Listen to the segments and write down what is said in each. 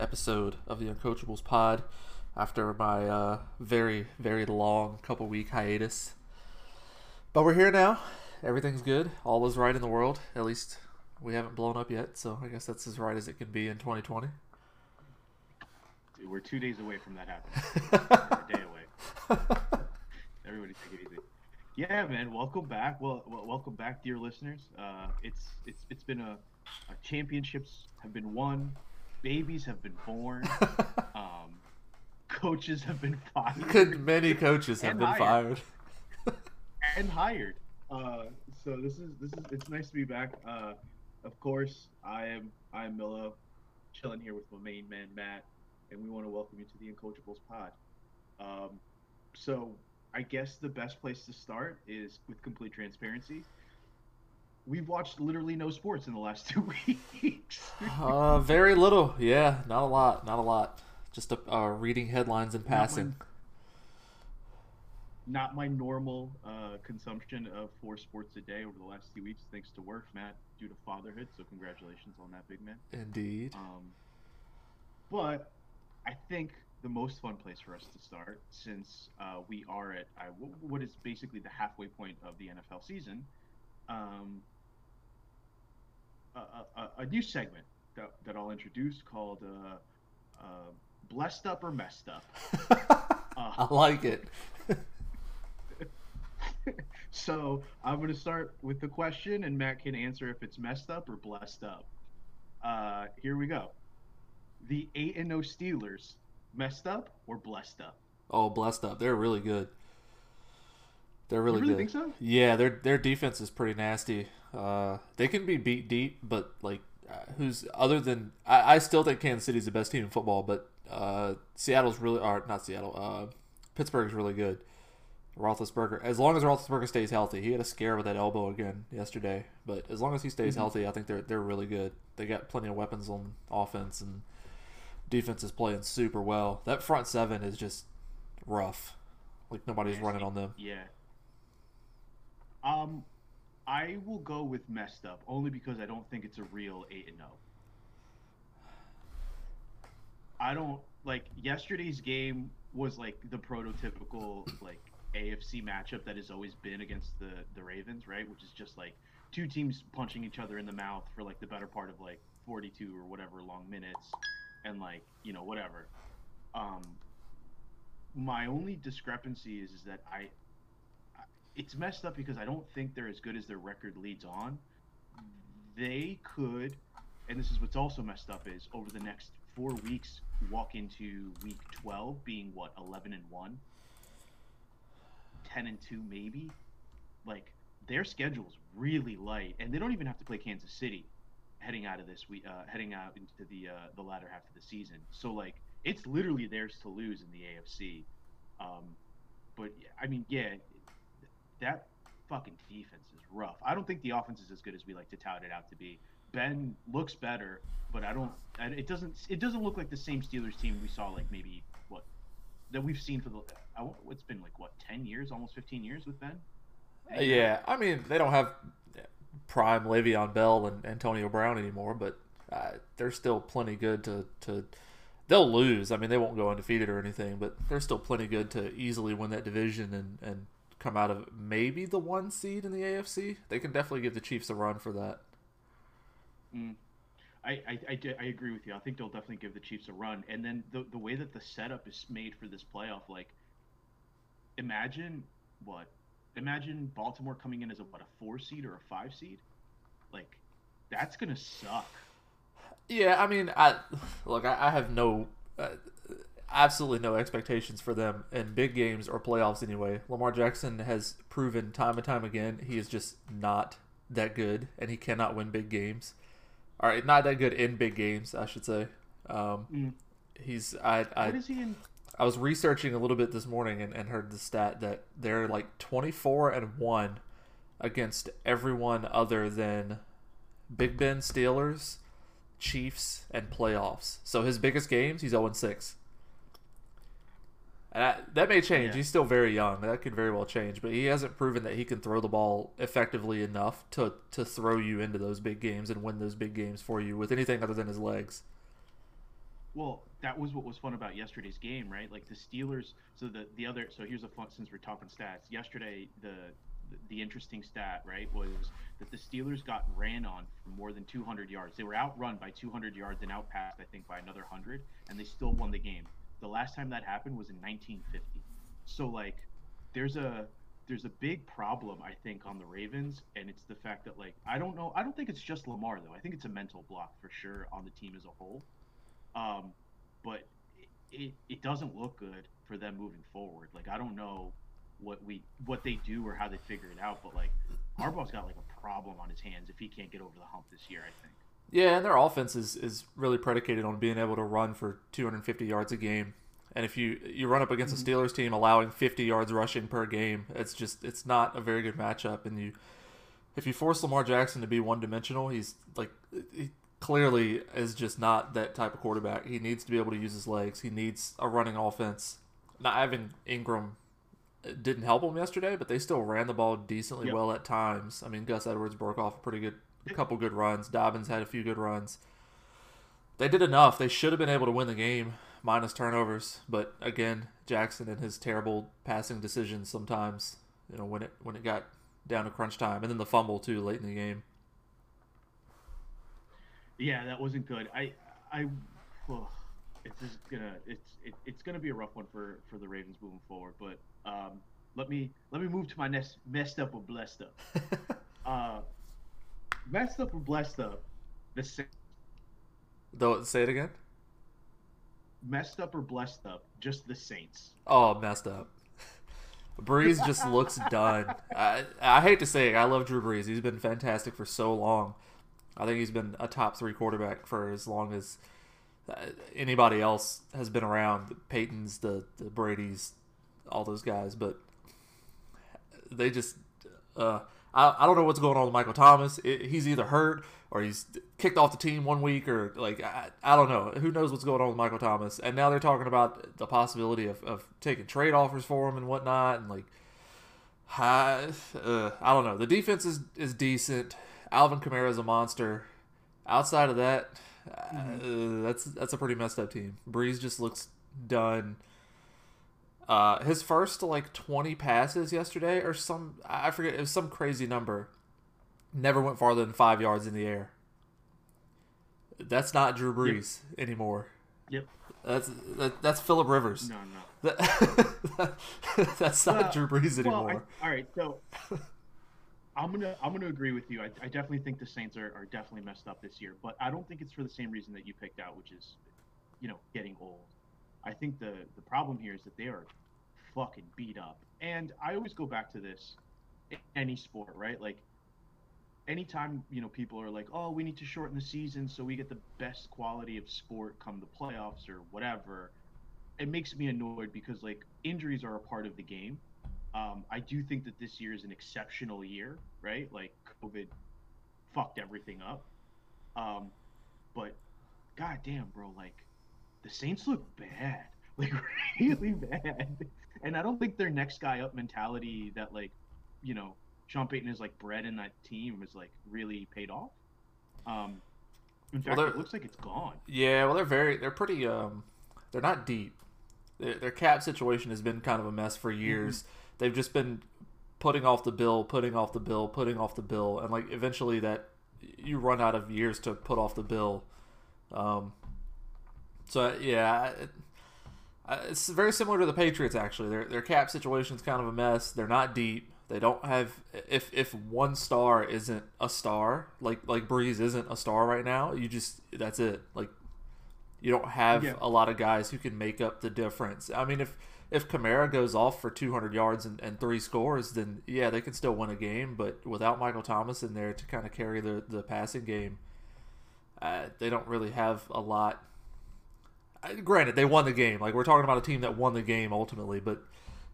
episode of the Uncoachables pod after my uh, very, very long couple week hiatus. But we're here now. Everything's good. All is right in the world. At least we haven't blown up yet, so I guess that's as right as it can be in 2020. Dude, we're two days away from that happening. A day away. Everybody take it easy. Yeah, man. Welcome back. Well, well welcome back, dear listeners. Uh, it's it's it's been a, a championships have been won, babies have been born, um, coaches have been fired, Many coaches have been hired. fired. and hired. Uh, so this is this is it's nice to be back. Uh, of course, I am I am Milo, chilling here with my main man Matt, and we want to welcome you to the Uncoachables Pod. Um, so I guess the best place to start is with complete transparency. We've watched literally no sports in the last two weeks. Uh, very little. Yeah, not a lot. Not a lot. Just a, uh, reading headlines and Not my- passing. Not my normal uh, consumption of four sports a day over the last two weeks, thanks to work, Matt, due to fatherhood. So congratulations on that, big man. Indeed. Um, but I think the most fun place for us to start, since uh, we are at uh, wh- what is basically the halfway point of the NFL season, um, a, a, new segment that, that I'll introduce called uh, uh, Blessed Up or Messed Up. Uh, I like it. so I'm going to start with the question, and Matt can answer if it's messed up or blessed up. Uh, here we go. The eight and no Steelers, messed up or blessed up? Oh, blessed up. They're really good. They're really, you really good. think so? Yeah, their their defense is pretty nasty. Uh, they can be beat deep, but like, uh, who's other than I, I still think Kansas City's the best team in football, but uh, Seattle's really are not Seattle. Uh, Pittsburgh's really good. Roethlisberger, as long as Roethlisberger stays healthy, he had a scare with that elbow again yesterday. But as long as he stays Mhm. healthy, I think they're they're really good. They got plenty of weapons on offense, and defense is playing super well. That front seven is just rough. Like nobody's running on them. Yeah. Um, I will go with messed up only because I don't think it's a real eight and zero. I don't like yesterday's game was like the prototypical like AFC matchup that has always been against the the Ravens, right? Which is just like two teams punching each other in the mouth for like the better part of like 42 or whatever long minutes and like, you know, whatever. Um my only discrepancy is is that I- it's messed up because I don't think they're as good as their record leads on. They could, and this is what's also messed up is over the next four weeks walk into week twelve being what eleven and one, 10 and two maybe. Like their schedule's really light, and they don't even have to play Kansas City heading out of this week, uh, heading out into the uh, the latter half of the season. So like it's literally theirs to lose in the AFC. Um, but I mean, yeah, that fucking defense is rough. I don't think the offense is as good as we like to tout it out to be. Ben looks better, but I don't. It doesn't. It doesn't look like the same Steelers team we saw like maybe what that we've seen for the. It's been like what ten years, almost fifteen years with Ben. Yeah, I mean they don't have prime Le'Veon Bell and Antonio Brown anymore, but uh, they're still plenty good to to. They'll lose. I mean, they won't go undefeated or anything, but they're still plenty good to easily win that division and and come out of maybe the one seed in the AFC. They can definitely give the Chiefs a run for that. Mm. I, I, I, I agree with you. I think they'll definitely give the Chiefs a run. And then the, the way that the setup is made for this playoff, like, imagine what? Imagine Baltimore coming in as a what a four seed or a five seed. Like, that's gonna suck. Yeah, I mean, I look. I, I have no, uh, absolutely no expectations for them in big games or playoffs. Anyway, Lamar Jackson has proven time and time again he is just not that good, and he cannot win big games. All right, not that good in big games, I should say. Um, Mm. he's I I, what is he in? I was researching a little bit this morning and, and heard the stat that they're like twenty four and one against everyone other than Big Ben Steelers, Chiefs, and playoffs. So his biggest games, he's 0 6. I, that may change. Yeah. He's still very young. That could very well change. But he hasn't proven that he can throw the ball effectively enough to, to throw you into those big games and win those big games for you with anything other than his legs. Well, that was what was fun about yesterday's game, right? Like the Steelers. So the the other. So here's a fun since we're talking stats. Yesterday, the the interesting stat, right, was that the Steelers got ran on for more than 200 yards. They were outrun by 200 yards and outpassed, I think, by another 100, and they still won the game. The last time that happened was in 1950. So like, there's a there's a big problem I think on the Ravens, and it's the fact that like I don't know I don't think it's just Lamar though. I think it's a mental block for sure on the team as a whole. Um, but it, it, it doesn't look good for them moving forward. Like I don't know what we what they do or how they figure it out, but like Harbaugh's got like a problem on his hands if he can't get over the hump this year. I think. Yeah, and their offense is, is really predicated on being able to run for 250 yards a game. And if you you run up against a mm-hmm. Steelers team allowing 50 yards rushing per game, it's just it's not a very good matchup. And you, if you force Lamar Jackson to be one dimensional, he's like he clearly is just not that type of quarterback. He needs to be able to use his legs. He needs a running offense. Not having Ingram didn't help him yesterday, but they still ran the ball decently yep. well at times. I mean, Gus Edwards broke off a pretty good, a couple good runs. Dobbins had a few good runs. They did enough. They should have been able to win the game minus turnovers. But again, Jackson and his terrible passing decisions sometimes, you know, when it when it got down to crunch time, and then the fumble too late in the game. Yeah, that wasn't good. I I it's just gonna it's it, it's gonna be a rough one for for the Ravens moving forward. But um, let me let me move to my next messed up or blessed up. uh, messed up or blessed up. The same. Don't say it again messed up or blessed up? Just the Saints. Oh, messed up. Brees just looks done. I, I hate to say it, I love Drew Brees. He's been fantastic for so long. I think he's been a top three quarterback for as long as uh, anybody else has been around. The Peyton's, the, the Brady's, all those guys. But they just, uh, I, I don't know what's going on with Michael Thomas. It, he's either hurt or he's kicked off the team one week or like I, I don't know. Who knows what's going on with Michael Thomas? And now they're talking about the possibility of, of taking trade offers for him and whatnot. And like, I, uh, I don't know. The defense is is decent. Alvin Kamara is a monster. Outside of that, mm-hmm. uh, that's that's a pretty messed up team. Brees just looks done. Uh, his first like 20 passes yesterday, or some I forget, it was some crazy number. Never went farther than five yards in the air. That's not Drew Brees yep. anymore. Yep. That's that, that's Philip Rivers. No, no. That, that's not well, Drew Brees anymore. Well, I, all right, so I'm gonna I'm gonna agree with you. I, I definitely think the Saints are, are definitely messed up this year, but I don't think it's for the same reason that you picked out, which is, you know, getting old. I think the the problem here is that they are fucking beat up. And I always go back to this any sport, right? Like anytime, you know, people are like, "Oh, we need to shorten the season so we get the best quality of sport come the playoffs or whatever." It makes me annoyed because like injuries are a part of the game. Um, I do think that this year is an exceptional year, right? Like COVID fucked everything up. Um, but goddamn, bro, like the Saints look bad, like really bad. And I don't think their next guy up mentality that like, you know, Sean Payton is like bred in that team is like really paid off. Um, in fact, well, it looks like it's gone. Yeah, well, they're very, they're pretty, um, they're not deep. Their, their cap situation has been kind of a mess for mm-hmm. years. Mm-hmm. They've just been putting off the bill, putting off the bill, putting off the bill, and like eventually that you run out of years to put off the bill. Um, so yeah, it's very similar to the Patriots. Actually, their their cap situation is kind of a mess. They're not deep. They don't have if if one star isn't a star like like Brees isn't a star right now. You just that's it. Like you don't have yeah. a lot of guys who can make up the difference. I mean, if if Kamara goes off for 200 yards and, and three scores, then yeah, they can still win a game. But without Michael Thomas in there to kind of carry the the passing game, uh, they don't really have a lot granted, they won the game. Like we're talking about a team that won the game ultimately, but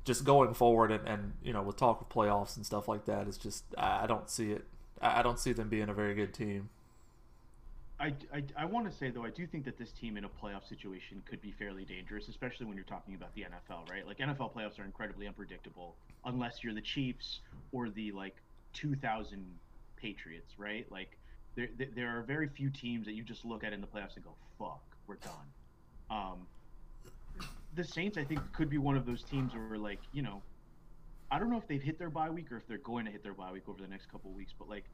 just going forward and, and you know with talk of playoffs and stuff like that is just I don't see it. I don't see them being a very good team. I, I, I want to say though I do think that this team in a playoff situation could be fairly dangerous, especially when you're talking about the NFL, right? Like NFL playoffs are incredibly unpredictable unless you're the Chiefs or the like 2000 Patriots, right? Like there there are very few teams that you just look at in the playoffs and go, "Fuck, we're done." The Saints, I think, could be one of those teams where, like, you know, I don't know if they've hit their bye week or if they're going to hit their bye week over the next couple weeks, but like,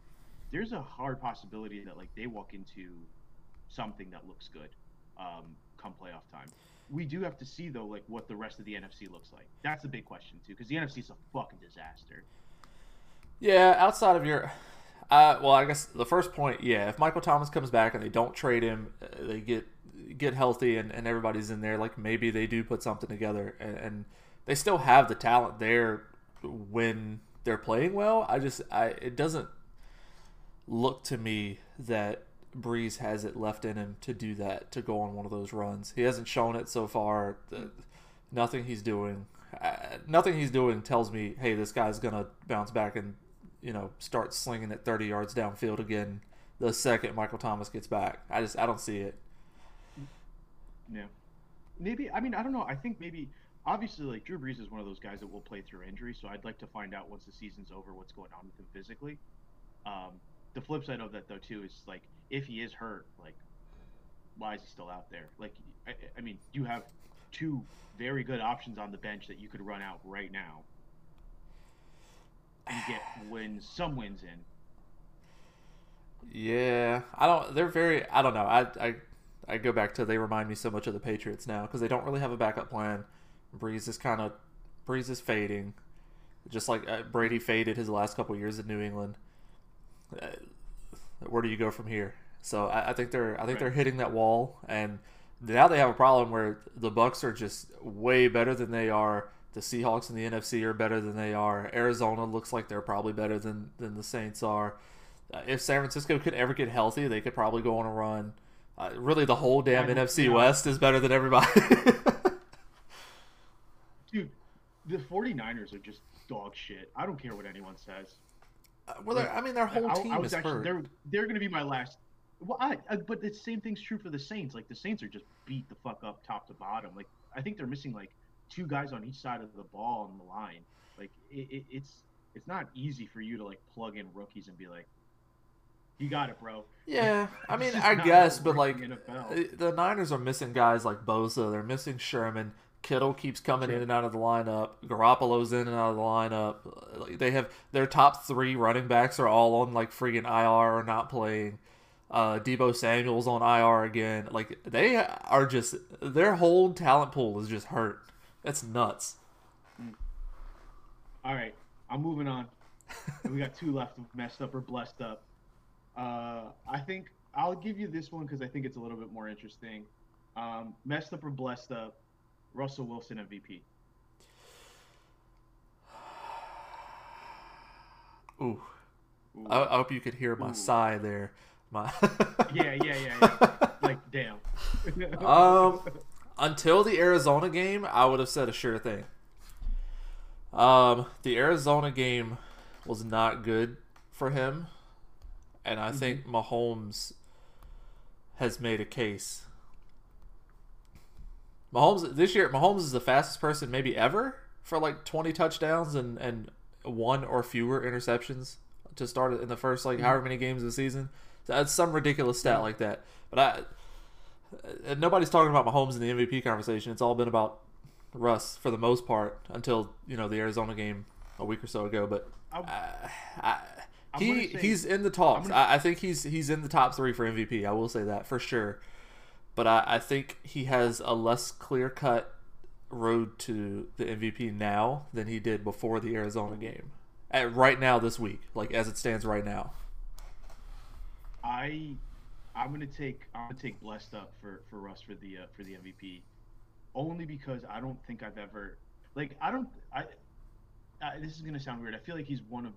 there's a hard possibility that like they walk into something that looks good um, come playoff time. We do have to see though, like what the rest of the NFC looks like. That's the big question too, because the NFC is a fucking disaster. Yeah, outside of your, uh, well, I guess the first point, yeah, if Michael Thomas comes back and they don't trade him, uh, they get get healthy and, and everybody's in there, like maybe they do put something together and, and they still have the talent there when they're playing well. I just, I it doesn't look to me that Brees has it left in him to do that, to go on one of those runs. He hasn't shown it so far. Nothing he's doing, uh, nothing he's doing tells me, hey, this guy's gonna bounce back and you know start slinging it 30 yards downfield again the second Michael Thomas gets back. I just I don't see it. Yeah, maybe. I mean, I don't know. I think maybe. Obviously, like Drew Brees is one of those guys that will play through injury, so I'd like to find out once the season's over what's going on with him physically. Um, the flip side of that though too is like if he is hurt, like why is he still out there? Like I, I mean, you have two very good options on the bench that you could run out right now and get wins, some wins in. Yeah, I don't. They're very. I don't know. I I I go back to they remind me so much of the Patriots now because they don't really have a backup plan. Brees is kind of Brees is fading, just like uh, Brady faded his last couple years in New England. Uh, where do you go from here? So I, I think they're I think right. they're hitting that wall, and now they have a problem where the Bucks are just way better than they are. The Seahawks and the NFC are better than they are. Arizona looks like they're probably better than than the Saints are. Uh, if San Francisco could ever get healthy, they could probably go on a run. Uh, really, the whole damn NFC yeah. West is better than everybody. Dude, the 49ers are just dog shit. I don't care what anyone says. Uh, well, I mean, their whole team I, I is actually, hurt. They're they're going to be my last. Well, I, I, but the same thing's true for the Saints. Like the Saints are just beat the fuck up top to bottom. Like I think they're missing like two guys on each side of the ball on the line. Like it, it, it's it's not easy for you to like plug in rookies and be like, you got it, bro. Yeah, I mean, I guess, but like the Niners are missing guys like Bosa. They're missing Sherman. Kittle keeps coming in and out of the lineup. Garoppolo's in and out of the lineup. They have their top three running backs are all on like freaking IR or not playing. Uh, Deebo Samuel's on IR again. Like they are just their whole talent pool is just hurt. That's nuts. All right, I'm moving on. we got two left, messed up or blessed up. Uh, I think I'll give you this one because I think it's a little bit more interesting. Um, messed up or blessed up. Russell Wilson MVP. Ooh. Ooh. I, I, hope you could hear my Ooh. sigh there. My yeah, yeah, yeah, yeah. like damn. um, until the Arizona game, I would have said a sure thing. Um, the Arizona game was not good for him, and I mm-hmm. think Mahomes has made a case Mahomes this year, Mahomes is the fastest person maybe ever for like 20 touchdowns and and one or fewer interceptions to start in the first like mm-hmm. however many games of the season. So that's some ridiculous stat like that. But I nobody's talking about Mahomes in the MVP conversation. It's all been about Russ for the most part until you know the Arizona game a week or so ago. But I, I, he say, he's in the talks. Gonna, I, I think he's he's in the top three for MVP. I will say that for sure but I, I think he has a less clear cut road to the MVP now than he did before the Arizona game. At right now this week, like as it stands right now. I I'm gonna take I'm gonna take blessed up for for Russ for the uh, for the MVP, only because I don't think I've ever like I don't I, I this is gonna sound weird. I feel like he's one of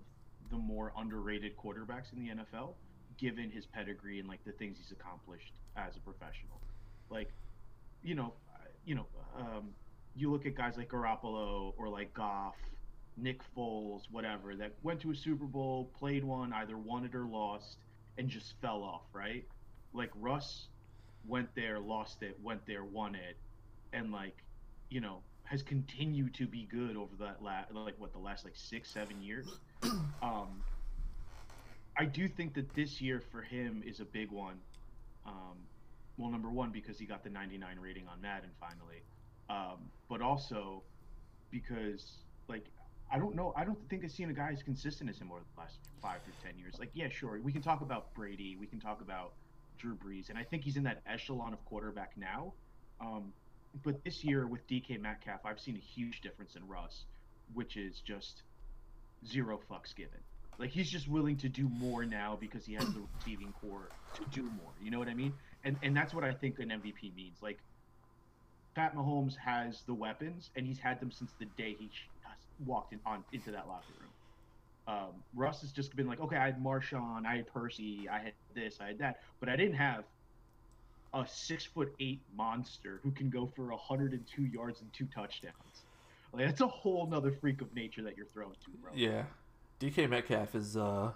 the more underrated quarterbacks in the NFL, given his pedigree and like the things he's accomplished as a professional. Like, you know, you know, um, you look at guys like Garoppolo or like Goff, Nick Foles, whatever, that went to a Super Bowl, played one, either won it or lost, and just fell off, right? Like Russ went there, lost it, went there, won it, and like, you know, has continued to be good over that last, like what the last like six, seven years. Um, I do think that this year for him is a big one. Um, well, number one because he got the 99 rating on Madden finally, um, but also because like I don't know. I don't think I've seen a guy as consistent as him over the last five to ten years. Like, yeah, sure, we can talk about Brady, we can talk about Drew Brees, and I think he's in that echelon of quarterback now. Um, but this year with DK Metcalf, I've seen a huge difference in Russ, which is just zero fucks given. Like he's just willing to do more now because he has the receiving corps to do more. You know what I mean? And and that's what I think an MVP means. Like Pat Mahomes has the weapons, and he's had them since the day he walked in on into that locker room. Um, Russ has just been like, okay, I had Marshawn, I had Percy, I had this, I had that, but I didn't have a six foot eight monster who can go for 102 yards and two touchdowns. Like that's a whole nother freak of nature that you're throwing to, bro. Yeah, DK Metcalf is uh,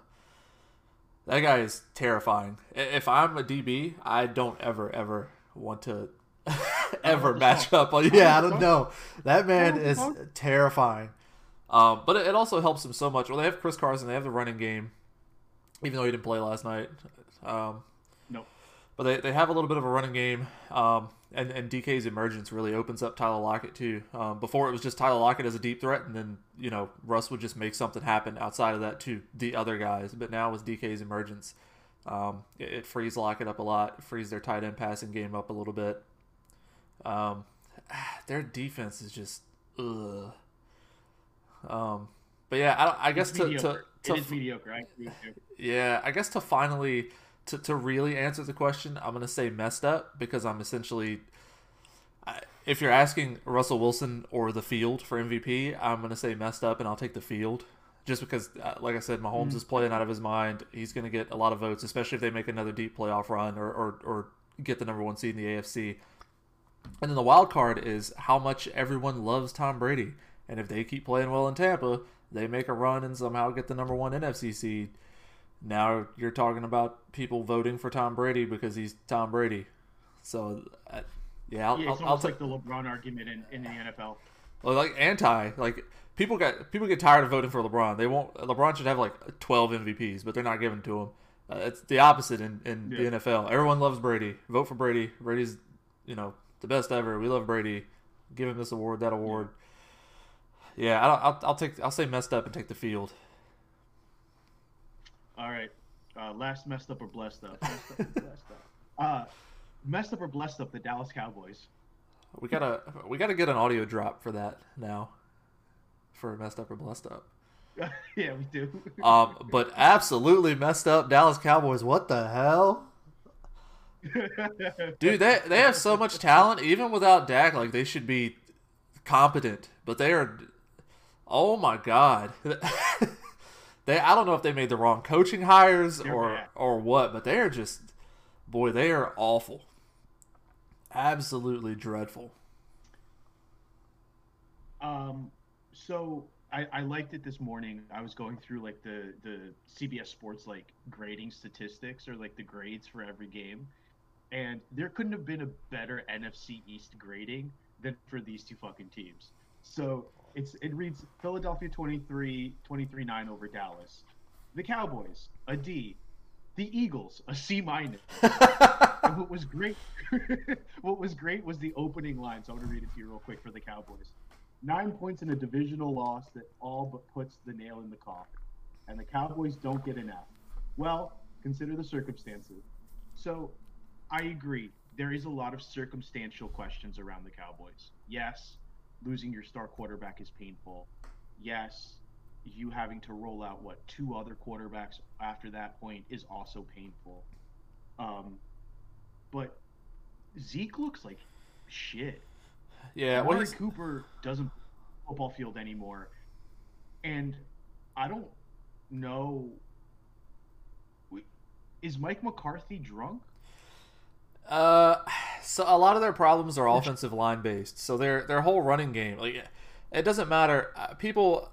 that guy is terrifying. If I'm a DB, I don't ever ever want to ever match up on. Yeah, I don't know. That man is terrifying. Um, but it, also helps them so much. Well, they have Chris Carson, they have the running game, even though he didn't play last night. Um. But they, they have a little bit of a running game, um, and, and DK's emergence really opens up Tyler Lockett too. Um, before it was just Tyler Lockett as a deep threat, and then you know Russ would just make something happen outside of that to the other guys. But now with DK's emergence, um, it, it, frees Lockett up a lot, it frees their tight end passing game up a little bit. Um, their defense is just ugh. Um, but yeah, I, I guess to, to, to, it is mediocre. I yeah, I guess to finally to, to really answer the question, I'm gonna say messed up because I'm essentially. If you're asking Russell Wilson or the field for MVP, I'm gonna say messed up, and I'll take the field, just because, uh, like I said, Mahomes mm-hmm. is playing out of his mind. He's gonna get a lot of votes, especially if they make another deep playoff run or or, or get the number one seed in the AFC. And then the wild card is how much everyone loves Tom Brady. And if they keep playing well in Tampa, they make a run and somehow get the number one NFC seed. Now you're talking about people voting for Tom Brady because he's Tom Brady. So, uh, yeah, I'll, yeah, it's I'll, almost I'll like the LeBron argument in, in the NFL. Well, like anti, like people got people get tired of voting for LeBron. They won't. LeBron should have like 12 MVPs, but they're not giving to him. Uh, it's the opposite in, in yeah. the NFL. Everyone loves Brady. Vote for Brady. Brady's, you know, the best ever. We love Brady. Give him this award, that award. Yeah. Yeah, I'll, I'll, I'll take. I'll say messed up and take the field. All right. Uh, last messed up or blessed up. Messed up or blessed up. Uh, messed up or blessed up. The Dallas Cowboys. We gotta we gotta get an audio drop for that now. For messed up or blessed up. yeah, we do. um, but absolutely messed up Dallas Cowboys. What the hell? Dude, they they have so much talent. Even without Dak, like they should be competent, but they are Oh my god. They I don't know if they made the wrong coaching hires They're or bad. or what, but they are just boy, they are awful. Absolutely dreadful. Um so I, I liked it this morning. I was going through like the the CBS Sports like grading statistics or like the grades for every game, and there couldn't have been a better NFC East grading than for these two fucking teams. So it's it reads Philadelphia 23 23 9 over Dallas. The Cowboys a D. The Eagles a C minus. what was great what was great was the opening line. So I'm gonna read it to you real quick for the Cowboys. Nine points in a divisional loss that all but puts the nail in the coffin. And the Cowboys don't get an F. Well, consider the circumstances. So I agree. There is a lot of circumstantial questions around the Cowboys. Yes, losing your star quarterback is painful. Yes, you having to roll out what two other quarterbacks after that point is also painful. Um, but Zeke looks like shit. Yeah, Amari Cooper doesn't football field anymore, and I don't know. Is Mike McCarthy drunk? Uh, so a lot of their problems are offensive line based. So their their whole running game, like it doesn't matter. Uh, people,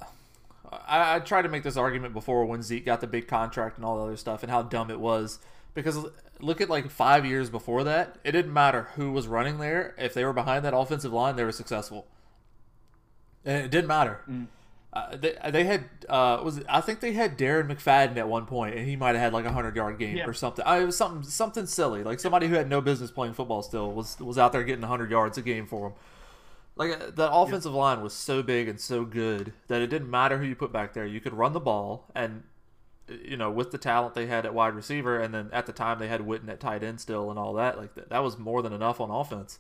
I, I tried to make this argument before when Zeke got the big contract and all the other stuff, and how dumb it was. Because look at like five years before that, it didn't matter who was running there. If they were behind that offensive line, they were successful. And it didn't matter. Mm. Uh, they, they had uh, was it, I think they had Darren McFadden at one point, and he might have had like a hundred yard game yeah. or something. I, it was something something silly, like somebody who had no business playing football still was was out there getting hundred yards a game for him. Like uh, the offensive yeah. line was so big and so good that it didn't matter who you put back there. You could run the ball, and you know, with the talent they had at wide receiver, and then at the time they had Witten at tight end still, and all that. Like that, that was more than enough on offense.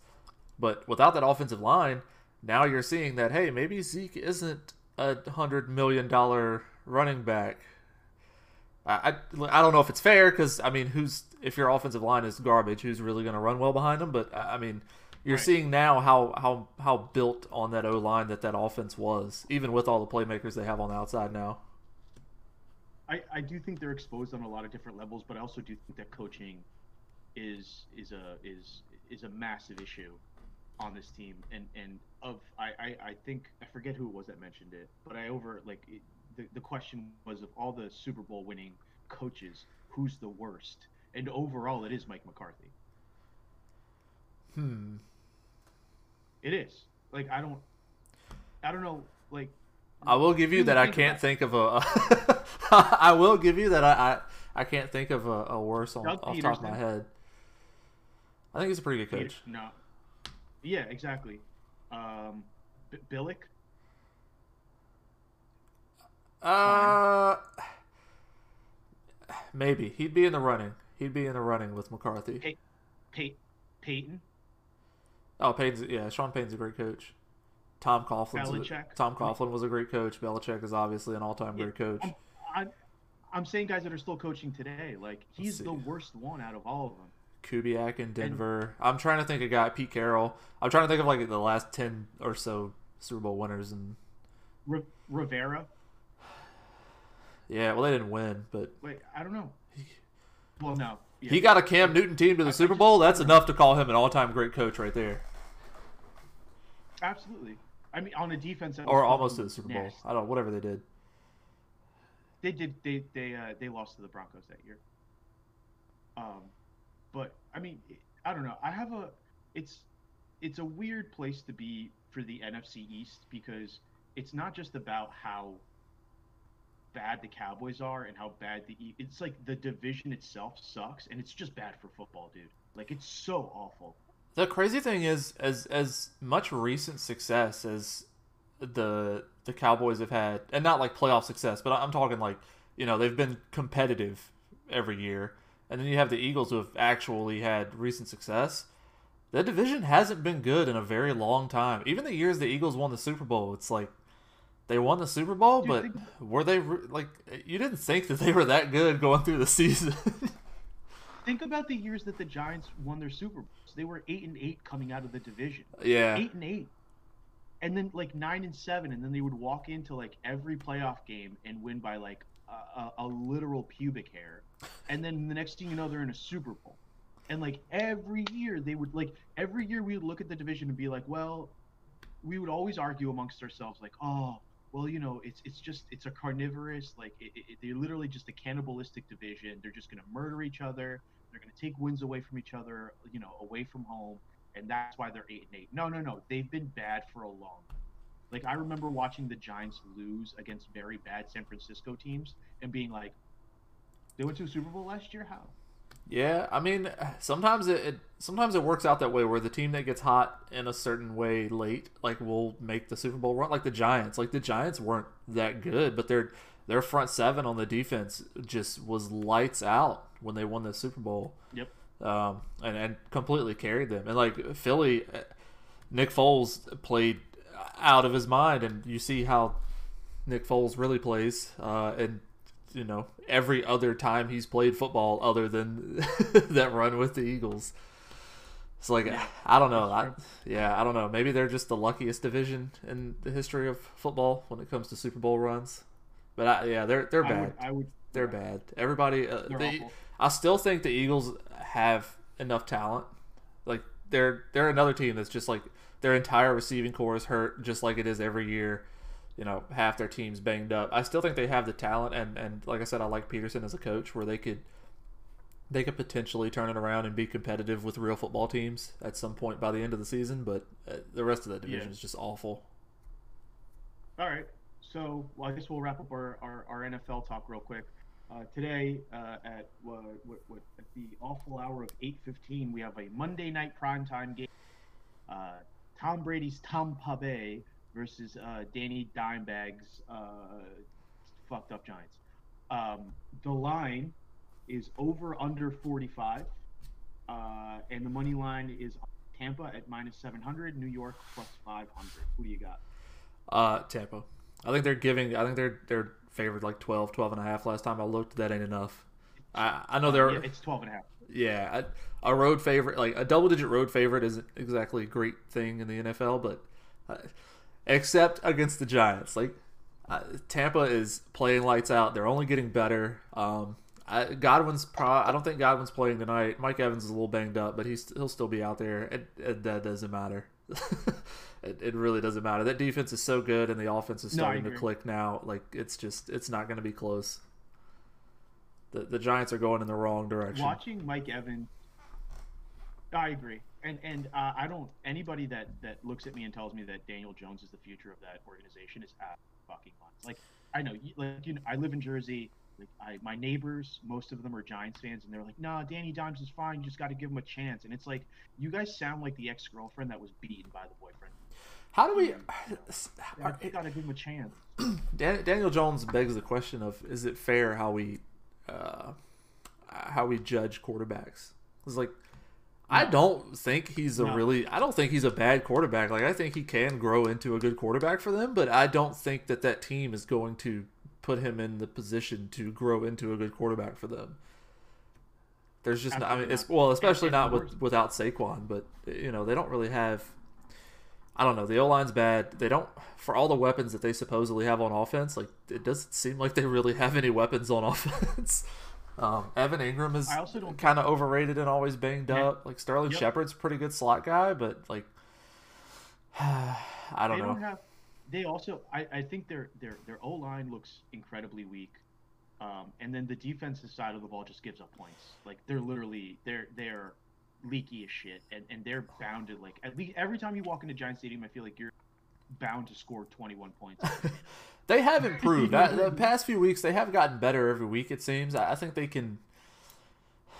But without that offensive line, now you're seeing that hey, maybe Zeke isn't a hundred million dollar running back. I, I, I don't know if it's fair because I mean, who's if your offensive line is garbage, who's really going to run well behind them? But I mean, you're right. seeing now how how how built on that O line that that offense was, even with all the playmakers they have on the outside now. I, I do think they're exposed on a lot of different levels, but I also do think that coaching is is a is is a massive issue on this team. And and of I, I, I think I forget who it was that mentioned it, but I over like it, the the question was of all the Super Bowl winning coaches, who's the worst? And overall, it is Mike McCarthy. Hmm. It is. Like I don't I don't know like I will give you that I can't think of a I will give you that I I, I can't think of a, a worse on, off the top of my head. I think he's a pretty good coach. No. Yeah, exactly. Um B- Billick? Uh maybe. He'd be in the running. He'd be in the running with McCarthy. Pey- Pey- Peyton? Oh, Payton's yeah. Sean Payton's a great coach. Tom Coughlin. Tom Coughlin was a great coach. Belichick is obviously an all-time yeah, great coach. I'm, I'm, I'm, saying guys that are still coaching today. Like he's the worst one out of all of them. Kubiak in Denver. And, I'm trying to think of guy Pete Carroll. I'm trying to think of like the last ten or so Super Bowl winners and Rivera. Yeah, well they didn't win, but wait, I don't know. Well, no. Yeah. He got a Cam Newton team to the I, Super Bowl. That's enough to call him an all-time great coach right there. Absolutely. I mean, on the defense, or almost to the Super Bowl. I don't know, whatever they did. They did. They they uh, they lost to the Broncos that year. Um, but I mean, I don't know. I have a. It's it's a weird place to be for the NFC East because it's not just about how bad the Cowboys are and how bad the it's like the division itself sucks and it's just bad for football, dude. Like it's so awful. The crazy thing is, as as much recent success as the the Cowboys have had, and not like playoff success, but I'm talking like you know they've been competitive every year, and then you have the Eagles who have actually had recent success. The division hasn't been good in a very long time. Even the years the Eagles won the Super Bowl, it's like they won the Super Bowl, but think... were they like you didn't think that they were that good going through the season? think about the years that the Giants won their Super Bowls. they were eight and eight coming out of the division. Yeah, eight and eight, and then like nine and seven, and then they would walk into like every playoff game and win by like a, a, a literal pubic hair, and then the next thing you know, they're in a Super Bowl. And like every year, they would like every year we would look at the division and be like, well, we would always argue amongst ourselves like, oh, well, you know, it's it's just it's a carnivorous like it, it, they're literally just a cannibalistic division. They're just gonna murder each other. They're going to take wins away from each other, you know, away from home, and that's why they're eight and eight. No, no, no. They've been bad for a long. Like I remember watching the Giants lose against very bad San Francisco teams and being like, they went to a Super Bowl last year. How? Yeah, I mean, sometimes it, it, sometimes it works out that way where the team that gets hot in a certain way late, like will make the Super Bowl run. Like the Giants, like the Giants weren't that good, but their their front seven on the defense just was lights out when they won the Super Bowl. Yep. Um, and, and completely carried them. And like Philly, Nick Foles played out of his mind, and you see how Nick Foles really plays. Uh, and you know every other time he's played football, other than that run with the Eagles. It's like yeah, I don't know. I, yeah, I don't know. Maybe they're just the luckiest division in the history of football when it comes to Super Bowl runs. But I, yeah, they're they're bad. I would, I would they're bad. Everybody, uh, they, I still think the Eagles have enough talent. Like they're they're another team that's just like their entire receiving corps is hurt, just like it is every year. You know, half their team's banged up. I still think they have the talent, and and like I said, I like Pederson as a coach, where they could they could potentially turn it around and be competitive with real football teams at some point by the end of the season. But uh, the rest of that division yeah. is just awful. All right, so well, I guess we'll wrap up our, our, our NFL talk real quick. Uh, today uh, at what, what, at the awful hour of 8:15, we have a Monday night primetime game. Uh, Tom Brady's Tampa Bay versus uh, Danny Dimebag's uh, fucked up Giants. Um, the line is over under 45, uh, and the money line is Tampa at minus 700, New York plus 500. Who do you got? Uh, Tampa. I think they're giving. I think they're they're favored like 12, 12 and a half. Last time I looked, that ain't enough. I I know they're. Yeah, it's 12 and a half. Yeah, a, a road favorite, like a double digit road favorite, isn't exactly a great thing in the NFL, but uh, except against the Giants, like uh, Tampa is playing lights out. They're only getting better. Um, I, Godwin's pro. I don't think Godwin's playing tonight. Mike Evans is a little banged up, but he's he'll still be out there. It, it, that doesn't matter. it, it really doesn't matter. That defense is so good, and the offense is No, starting to click now. Like it's just it's not going to be close. The the Giants are going in the wrong direction. Watching Mike Evans, I agree, and and uh, I don't anybody that that looks at me and tells me that Daniel Jones is the future of that organization is out fucking nuts. Like I know, you- like you know, I live in Jersey. Like I, my neighbors, most of them are Giants fans, and they're like, "Nah, Danny Dimes is fine. You just got to give him a chance." And it's like, you guys sound like the ex girlfriend that was beaten by the boyfriend. How do we? You got to give him a chance. Dan, Daniel Jones begs the question of: Is it fair how we, uh, how we judge quarterbacks? It's like I don't think he's a No. really. I don't think he's a bad quarterback. Like I think he can grow into a good quarterback for them, but I don't think that that team is going to put him in the position to grow into a good quarterback for them. There's just, not, I mean, Absolutely it's well, especially not with without Saquon, but you know they don't really have. I don't know. The O line's bad. They don't for all the weapons that they supposedly have on offense. Like it doesn't seem like they really have any weapons on offense. Um, Evan Engram is I also don't- kind of overrated and always banged Yeah. up. Like Sterling Yep. Shepard's a pretty good slot guy, but like I don't they know. don't have. They also, I, I think their their their O line looks incredibly weak, um, and then the defensive side of the ball just gives up points. Like they're literally they're they're leaky as shit, and, and they're bounded. like at least every time you walk into Giant Stadium, I feel like you're bound to score 21 points. They have improved. I, the past few weeks, they have gotten better every week. It seems. I I think they can.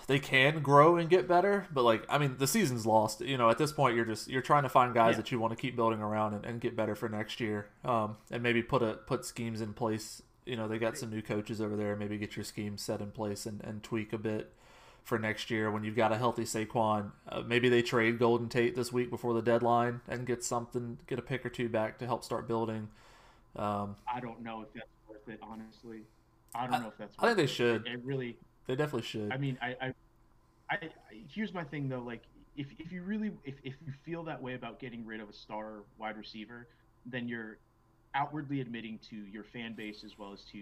They can grow and get better, but like I mean, the season's lost. You know, at this point, you're just you're trying to find guys Yeah. that you want to keep building around and, and get better for next year, um, and maybe put a put schemes in place. You know, they got some new coaches over there. Maybe get your scheme set in place and, and tweak a bit for next year when you've got a healthy Saquon. Uh, maybe they trade Golden Tate this week before the deadline and get something, get a pick or two back to help start building. Um, I don't know if that's worth it, honestly. I don't know if that's. I think they it. should. It, it really. They definitely should. I mean, I, I, I, I here's my thing though. Like, if, if you really, if, if you feel that way about getting rid of a star wide receiver, then you're outwardly admitting to your fan base as well as to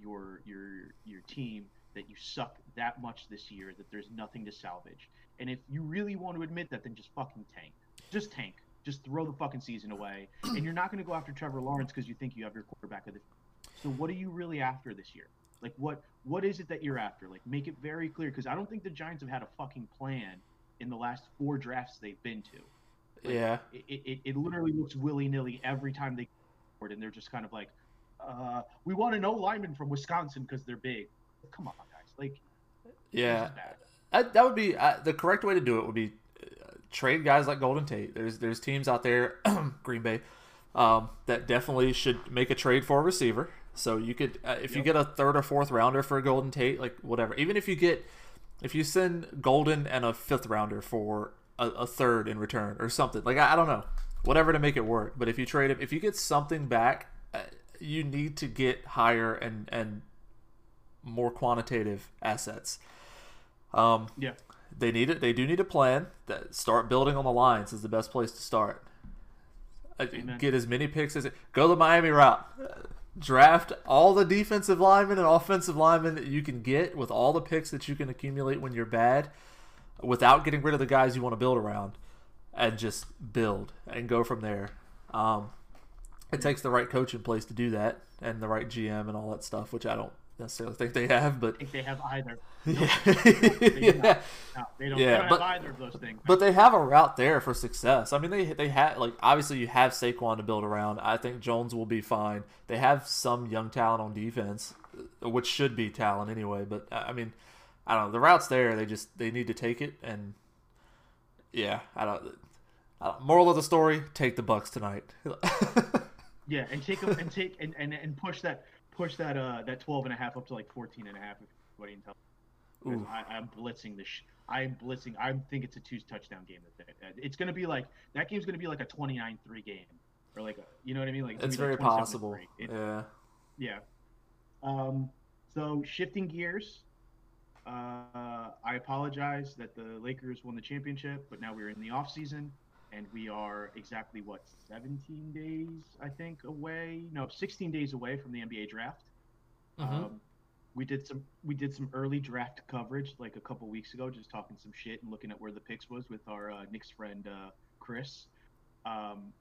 your your your team that you suck that much this year that there's nothing to salvage. And if you really want to admit that, then just fucking tank. Just tank. Just throw the fucking season away. And you're not going to go after Trevor Lawrence because you think you have your quarterback of the. So what are you really after this year? Like what what is it that you're after? Like make it very clear because I don't think the Giants have had a fucking plan in the last four drafts they've been to. Like, yeah. It, it, it literally looks willy nilly every time they forward, and they're just kind of like, uh, we want an know lineman from Wisconsin because they're big. Come on, guys. Like, Yeah. bad. That, that would be uh, the correct way to do it. Would be trade guys like Golden Tate. There's there's teams out there, Green Bay, um, that definitely should make a trade for a receiver. So you could uh, if you get a third or fourth rounder for Golden Tate, like whatever. Even if you get if you send Golden and a fifth rounder for a, a third in return or something, like I, I don't know, whatever to make it work. But if you trade him, if you get something back, uh, you need to get higher and and more quantitative assets. Um, Yeah. They need it. They do need a plan. That start building on the lines is the best place to start. Amen. Get as many picks as go the Miami route. Draft all the defensive linemen and offensive linemen that you can get with all the picks that you can accumulate when you're bad, without getting rid of the guys you want to build around, and just build and go from there. Um, it takes the right coach in place to do that, and the right GM and all that stuff, which I don't necessarily think they have, but I think they have either. yeah. do yeah. No, they don't, Yeah, they don't but- have either of those things. But they have a route there for success. I mean, they they have like obviously you have Saquon to build around. I think Jones will be fine. They have some young talent on defense, uh, which should be talent anyway. But uh, I mean, I don't know. The route's there. They just they need to take it and yeah, I don't. Uh, moral of the story: Take the Bucks tonight. yeah, and take them and take and, and, and push that push that uh that 12 and a half up to like 14 and a half. If anybody can tell. I, am blitzing this. Sh- I am blitzing. I think it's a two touchdown game. It's going to be like that game's going to be like a 29-3 game, or like a, you know what I mean? Like it's, it's very like possible. It, yeah. Yeah. Um. So shifting gears. Uh, I apologize that the Lakers won the championship, but now we're in the off season, and we are exactly what 17 days, I think, away. No, 16 days away from the NBA draft. Mm-hmm. Um, we did some we did some early draft coverage like a couple weeks ago, just talking some shit and looking at where the picks was with our uh, Knicks friend uh, Chris. Um,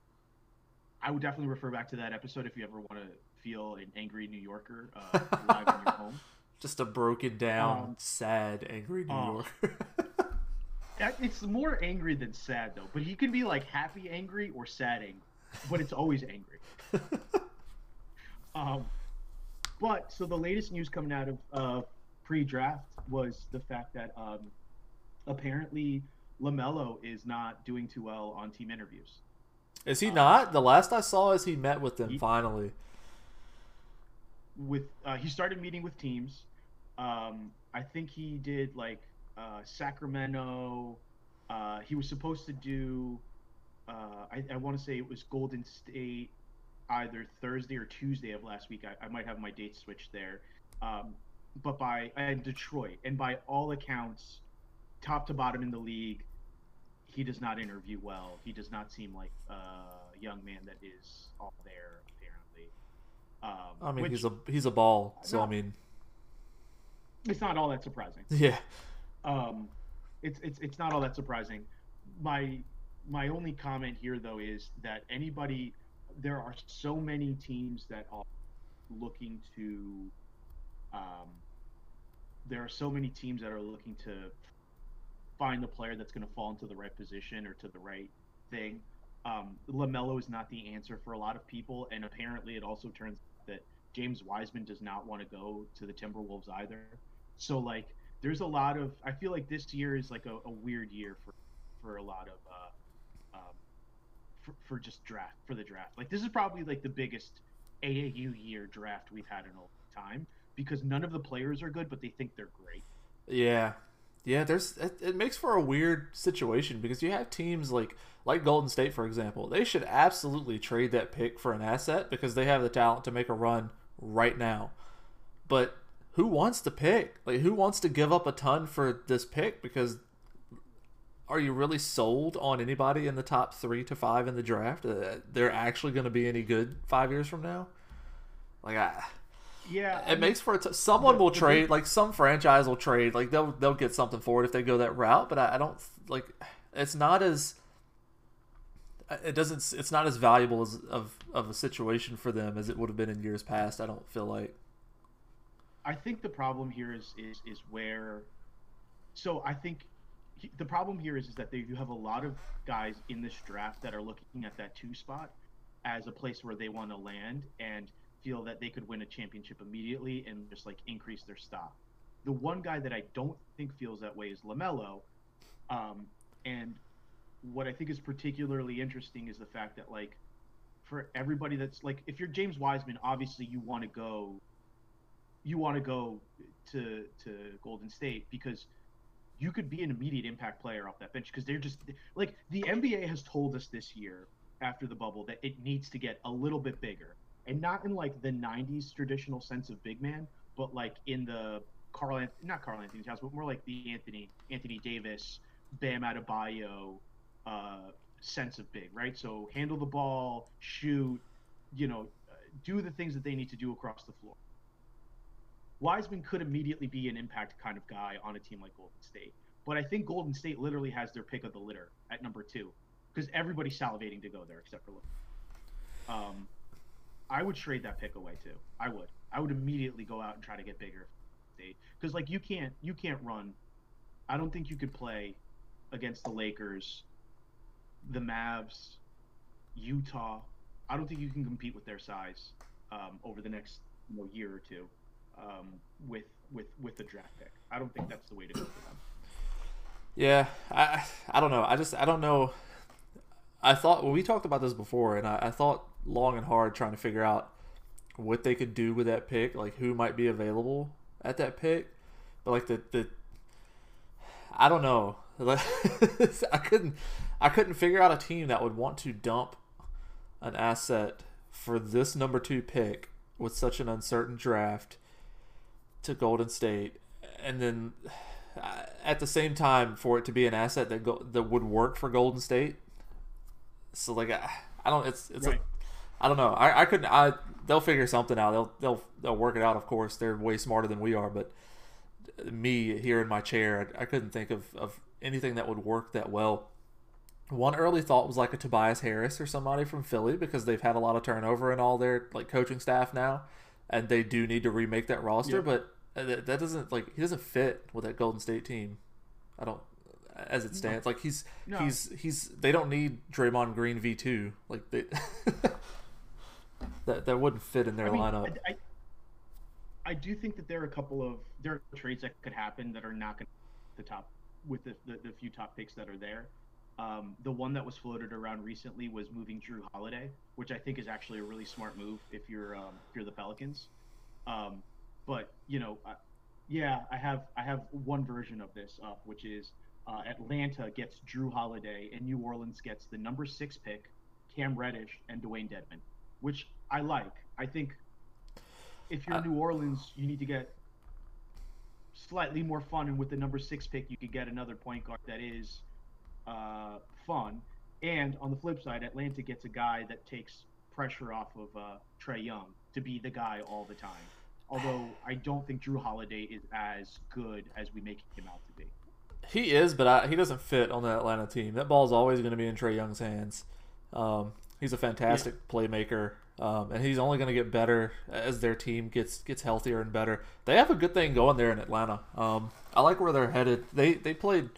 I would definitely refer back to that episode if you ever want to feel an angry New Yorker uh, live in your home. Just a broken down, um, sad, angry New oh. Yorker. it's more angry than sad though. But he can be like happy angry or sad angry, but it's always angry. um, but so the latest news coming out of uh, pre-draft was the fact that um, apparently LaMelo is not doing too well on team interviews. Is he uh, not? The last I saw is he met with them he, finally. With uh, he started meeting with teams. Um, I think he did like uh, Sacramento. Uh, he was supposed to do. Uh, I, I want to say it was Golden State, either Thursday or Tuesday of last week. I, I might have my dates switched there. Um, but by and Detroit, and by all accounts, top to bottom in the league, he does not interview well. He does not seem like a young man that is all there. Apparently, um, I mean which, he's a he's a ball. So I mean, it's not all that surprising. Yeah. Um, it's it's it's not all that surprising. My my only comment here though is that anybody there are so many teams that are looking to um, there are so many teams that are looking to find the player that's going to fall into the right position or to the right thing. Um, Lamelo is not the answer for a lot of people, and apparently, it also turns that James Wiseman does not want to go to the Timberwolves either. So, like, there's a lot of. I feel like this year is like a, a weird year for for a lot of uh, for, for just draft for the draft. Like this is probably like the biggest AAU year draft we've had in a long time because none of the players are good, but they think they're great. Yeah, yeah. There's it, it makes for a weird situation because you have teams like like Golden State, for example. They should absolutely trade that pick for an asset because they have the talent to make a run right now. But who wants to pick? Like who wants to give up a ton for this pick because are you really sold on anybody in the top three to five in the draft? Uh, they're actually going to be any good five years from now? Like, I, yeah, it I makes for t- someone will trade. Like some franchise will trade. Like they'll they'll get something for it if they go that route. But I, I don't like. It's not as. It doesn't. It's not as valuable as of of a situation for them as it would have been in years past. I don't feel like. I think the problem here is is is where. So I think the problem here is, is that they, you have a lot of guys in this draft that are looking at that two spot as a place where they want to land and feel that they could win a championship immediately and just like increase their stock. The one guy that I don't think feels that way is Lamelo, um, and what I think is particularly interesting is the fact that like for everybody that's like if you're James Wiseman, obviously you want to go, you want to go to to Golden State because you could be an immediate impact player off that bench because they're just like the NBA has told us this year after the bubble that it needs to get a little bit bigger. And not in like the 90s traditional sense of big man but like in the Carl not Karl Anthony Towns but more like the Anthony Anthony Davis Bam Adebayo uh, sense of big right? So handle the ball shoot you know do the things that they need to do across the floor Wiseman could immediately be an impact kind of guy on a team like Golden State. But I think Golden State literally has their pick of the litter at number two because everybody's salivating to go there except for Um, I would trade that pick away too. I would. I would immediately go out and try to get bigger State because like you can't you can't run. I don't think you could play against the Lakers, the Mavs, Utah. I don't think you can compete with their size um, over the next you know, year or two um, with with with the draft pick. I don't think that's the way to go for them. Yeah, I I don't know. I just I don't know. I thought well, we talked about this before, and I, I thought long and hard trying to figure out what they could do with that pick, like who might be available at that pick. But like the the I don't know. I couldn't I couldn't figure out a team that would want to dump an asset for this number 2 pick with such an uncertain draft to Golden State and then uh, at the same time for it to be an asset that go, that would work for Golden State. So like I, I don't it's it's right. a, I don't know. I, I couldn't I they'll figure something out. They'll they'll they'll work it out of course. They're way smarter than we are, but me here in my chair, I, I couldn't think of, of anything that would work that well. One early thought was like a Tobias Harris or somebody from Philly because they've had a lot of turnover in all their like coaching staff now, and they do need to remake that roster. Yeah. But uh, that, that doesn't like he doesn't fit with that Golden State team. I don't as it stands. Like he's no. he's he's they don't need Draymond Green V two. Like they that that wouldn't fit in their I mean, lineup. I, I, I, do think that there are a couple of there are trades that could happen that are not going to the top with the, the, the few top picks that are there. Um, the one that was floated around recently was moving Jrue Holiday, which I think is actually a really smart move if you're um, if you're the Pelicans. Um, but you know, uh, yeah, I have I have one version of this up, which is uh, Atlanta gets Jrue Holiday and New Orleans gets the number six pick, Cam Reddish and Dewayne Dedmon, which I like. I think if you're uh, New Orleans, you need to get slightly more fun, and with the number six pick, you could get another point guard that is uh, fun. And on the flip side, Atlanta gets a guy that takes pressure off of uh, Trae Young to be the guy all the time. Although I don't think Jrue Holiday is as good as we make him out to be. He is, but I, he doesn't fit on the Atlanta team. That ball is always going to be in Trae Young's hands. Um, he's a fantastic yeah. playmaker, um, and he's only going to get better as their team gets gets healthier and better. They have a good thing going there in Atlanta. Um, I like where they're headed. They they played.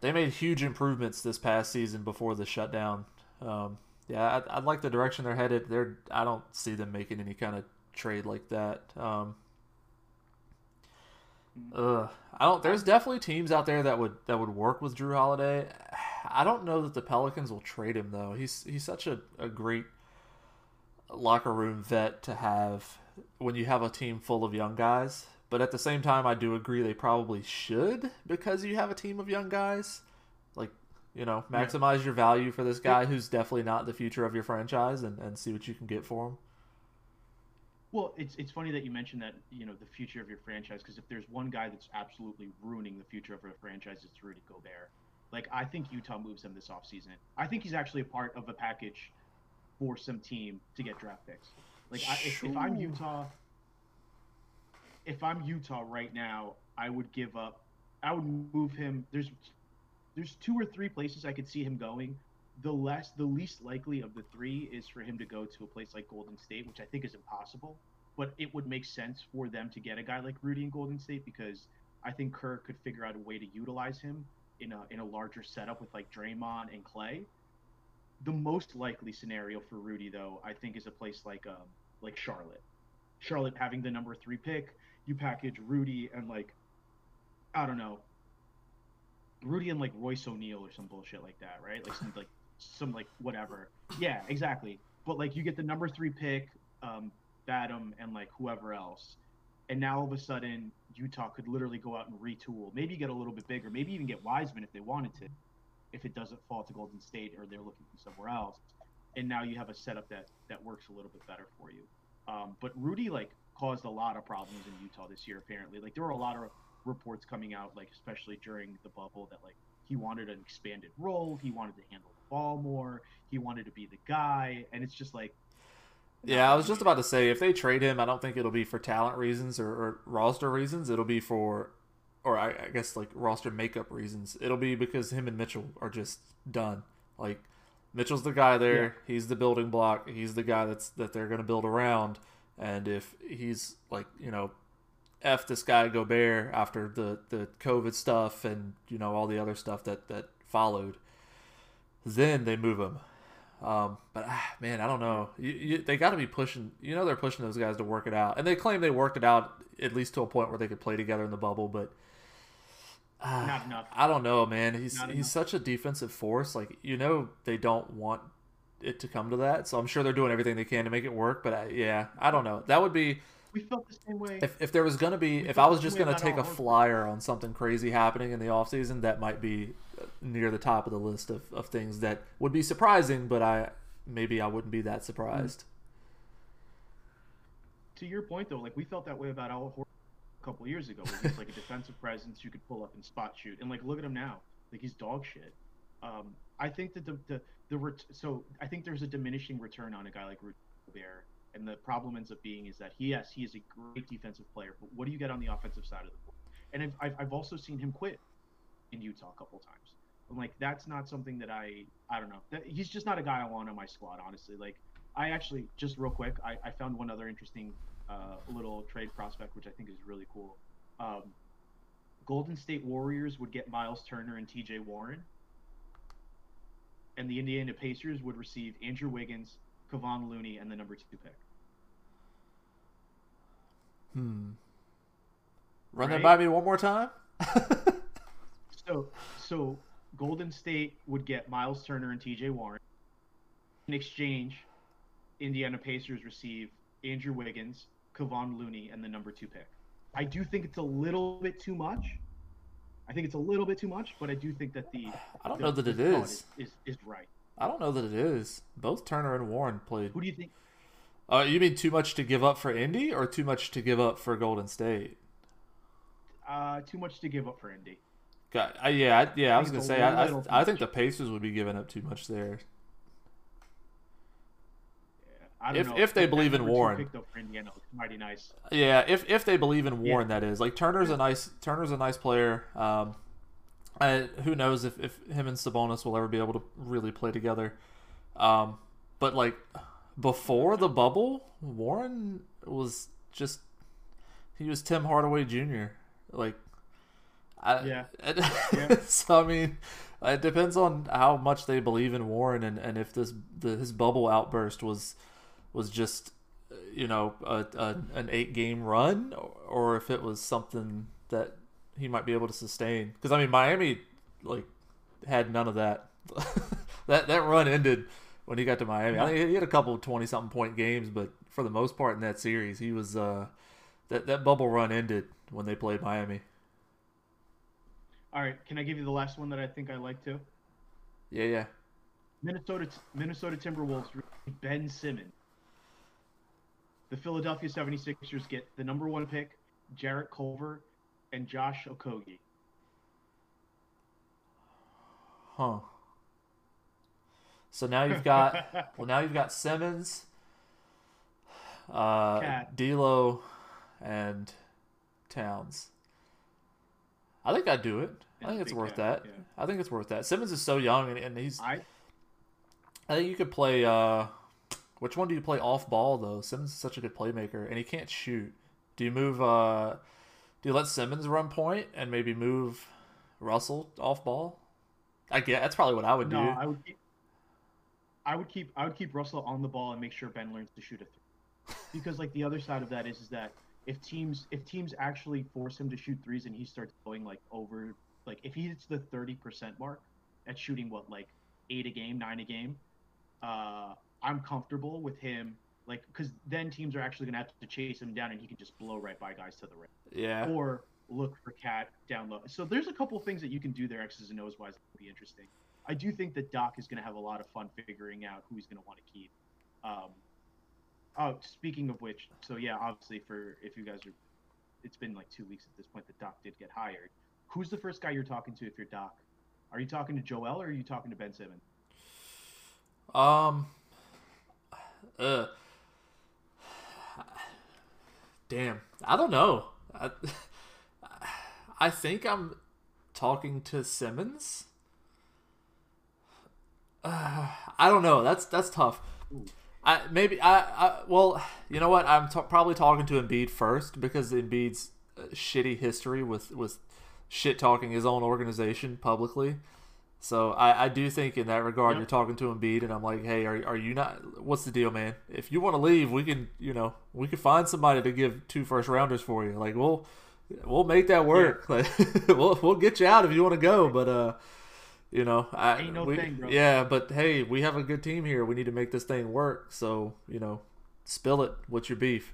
They made huge improvements this past season before the shutdown. Um, yeah, I, I like the direction they're headed. They're I don't see them making any kind of trade like that. Um, uh, I don't. There's definitely teams out there that would that would work with Jrue Holiday. I don't know that the Pelicans will trade him though. He's he's such a, a great locker room vet to have when you have a team full of young guys. But at the same time, I do agree they probably should because you have a team of young guys. Like you know, maximize yeah. your value for this guy who's definitely not the future of your franchise, and, and see what you can get for him. Well, it's it's funny that you mentioned that you know the future of your franchise because if there's one guy that's absolutely ruining the future of a franchise, it's Rudy Gobert. Like I think Utah moves him this offseason. I think he's actually a part of a package for some team to get draft picks. Like I, if, if I'm Utah, if I'm Utah right now, I would give up. I would move him. There's there's two or three places I could see him going. The less, the least likely of the three is for him to go to a place like Golden State, which I think is impossible but it would make sense for them to get a guy like Rudy in Golden State because I think Kerr could figure out a way to utilize him in a in a larger setup with like Draymond and Clay. The most likely scenario for Rudy though, I think, is a place like um like Charlotte. Charlotte having the number three pick, you package Rudy and like I don't know. Rudy and like Royce O'Neale or some bullshit like that, right? Like some like some like whatever. Yeah, exactly. But like you get the number three pick, um, Batum, and like whoever else. And now all of a sudden, Utah could literally go out and retool, maybe get a little bit bigger, maybe even get Wiseman if they wanted to, if it doesn't fall to Golden State or they're looking for somewhere else. And now you have a setup that that works a little bit better for you. Um, but Rudy like caused a lot of problems in Utah this year. Apparently, like there were a lot of reports coming out, like especially during the bubble, that like he wanted an expanded role, he wanted to handle the ball more, he wanted to be the guy, and it's just like yeah, I was just about to say if they trade him, I don't think it'll be for talent reasons or, or roster reasons. It'll be for, or I, I, guess like roster makeup reasons. It'll be because him and Mitchell are just done. Like Mitchell's the guy there. Yeah. He's the building block. He's the guy that's that they're going to build around. And if he's like you know, f this guy Gobert after the the COVID stuff and you know all the other stuff that that followed, then they move him. Um, but ah, man, I don't know. You, you, they got to be pushing. You know, they're pushing those guys to work it out, and they claim they worked it out at least to a point where they could play together in the bubble. But Not enough. I don't know, man. He's Not he's enough. such a defensive force. Like you know, they don't want it to come to that. So I'm sure they're doing everything they can to make it work. But I, yeah, I don't know. That would be We felt the same way. if if there was gonna be We if I was just gonna take a flyer on something crazy happening in the offseason, that might be uh, near the top of the list of, of things that would be surprising. But I maybe I wouldn't be that surprised. to your point though, like we felt that way about Al Horford a couple years ago. He's like a defensive presence you could pull up and spot shoot, and like look at him now, like he's dog shit. Um, I think that the the the ret- so I think there's a diminishing return on a guy like Rudy Gobert, and the problem ends up being is that he yes he is a great defensive player, but what do you get on the offensive side of the board? And I've I've, I've also seen him quit in Utah a couple times. I'm like that's not something that I I don't know. That, he's just not a guy I want on my squad, honestly. Like I actually just real quick, I, I found one other interesting uh, little trade prospect, which I think is really cool. Um, Golden State Warriors would get Miles Turner and T.J. Warren, and the Indiana Pacers would receive Andrew Wiggins, Kevon Looney, and the number two pick. Hmm. Run that by me one more time. So so Golden State would get Miles Turner and T.J. Warren. In exchange, Indiana Pacers receive Andrew Wiggins, Kevon Looney, and the number two pick. I do think it's a little bit too much. I think it's a little bit too much, but I do think that the I don't the- know that it is. is, is is right. I don't know that it is. Both Turner and Warren played. Who do you think? Uh, you mean too much to give up for Indy, or too much to give up for Golden State? Uh, too much to give up for Indy. Got, uh, yeah, I, yeah. I I was gonna say, I, I, I think the Pacers would be giving up too much there. Yeah, If- know. if they believe in Warren. pick, though, for Indiana mighty nice. Yeah, if if they believe in Warren, that is. Like Turner's a nice Turner's a nice player. Um, I, who knows if, if him and Sabonis will ever be able to really play together. Um, but like before the bubble, Warren was just he was Tim Hardaway Jr. Like, I, Yeah. yeah. so I mean, it depends on how much they believe in Warren and, and if this the, his bubble outburst was was just you know a, a, an eight game run or if it was something that he might be able to sustain. Because i mean miami like had none of that. That that run ended when he got to miami. I think he had a couple of 20 something point games but for the most part in that series he was uh that that bubble run ended when they played miami. All right, can I give you the last one that I think I like too? yeah yeah. Minnesota Minnesota Timberwolves Ben Simmons. The Philadelphia 76ers get the number one pick, Jarrett Culver, and Josh Okogie. huh so now you've got Well, now you've got Simmons, uh, Cat. D'Lo, and Towns. I think I'd do it. I think it's worth that. yeah. I think it's worth that. Simmons is so young, and, and he's. I I think you could play. Uh, which one do you play off ball though? Simmons is such a good playmaker, and he can't shoot. Do you move? Uh, do you let Simmons run point and maybe move Russell off ball? I get that's probably what I would no, do. I would keep I would keep I would keep Russell on the ball and make sure Ben learns to shoot a three. Because like the other side of that is is that if teams if teams actually force him to shoot threes and he starts going like over like if he hits the thirty percent mark at shooting what like eight a game nine a game, uh, I'm comfortable with him like because then teams are actually gonna have to chase him down and he can just blow right by guys to the rim yeah. or look for cat down low. So there's a couple things that you can do there, X's and O's wise, that be interesting. I do think that Doc is going to have a lot of fun figuring out who he's going to want to keep. Um, oh, speaking of which, so yeah, obviously for if you guys are, it's been like two weeks at this point that Doc did get hired. Who's the first guy you're talking to if you're Doc? Are you talking to Joel or are you talking to Ben Simmons? Um. Uh. Damn, I don't know. I, I think I'm talking to Simmons. Uh, I don't know. That's that's tough. I maybe I, I well, you know what? I'm t- probably talking to Embiid first because Embiid's uh, shitty history with with shit talking his own organization publicly. So I, I do think in that regard Yep. you're talking to Embiid and I'm like, hey, are, are you not? What's the deal, man? If you want to leave, we can you know we can find somebody to give two first rounders for you. Like we'll we'll make that work. Yeah. we'll we'll get you out if you want to go, but uh, you know, I Ain't no we, thing, bro. yeah, but hey, we have a good team here. We need to make this thing work. So you know, spill it. What's your beef?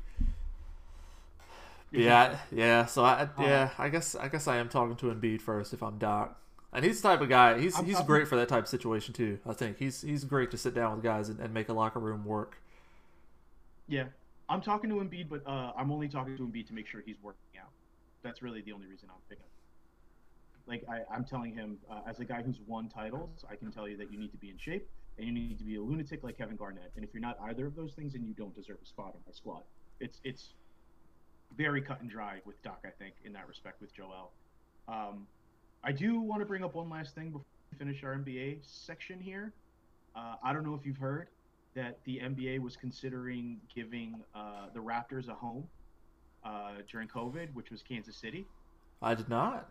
Yeah, yeah. So I, yeah, I guess, I guess I am talking to Embiid first if I'm Doc, and he's the type of guy. He's I'm he's talking- great for that type of situation too. I think he's he's great to sit down with guys and, and make a locker room work. Yeah, I'm talking to Embiid, but uh, I'm only talking to Embiid to make sure he's working out. That's really the only reason I'm picking. Like I, I'm telling him, uh, as a guy who's won titles, I can tell you that you need to be in shape and you need to be a lunatic like Kevin Garnett. And if you're not either of those things, then you don't deserve a spot on my squad. It's it's very cut and dry with Doc, I think, in that respect with Joel. Um, I do want to bring up one last thing before we finish our NBA section here. Uh, I don't know if you've heard that the NBA was considering giving uh, the Raptors a home uh, during COVID, which was Kansas City. I did not.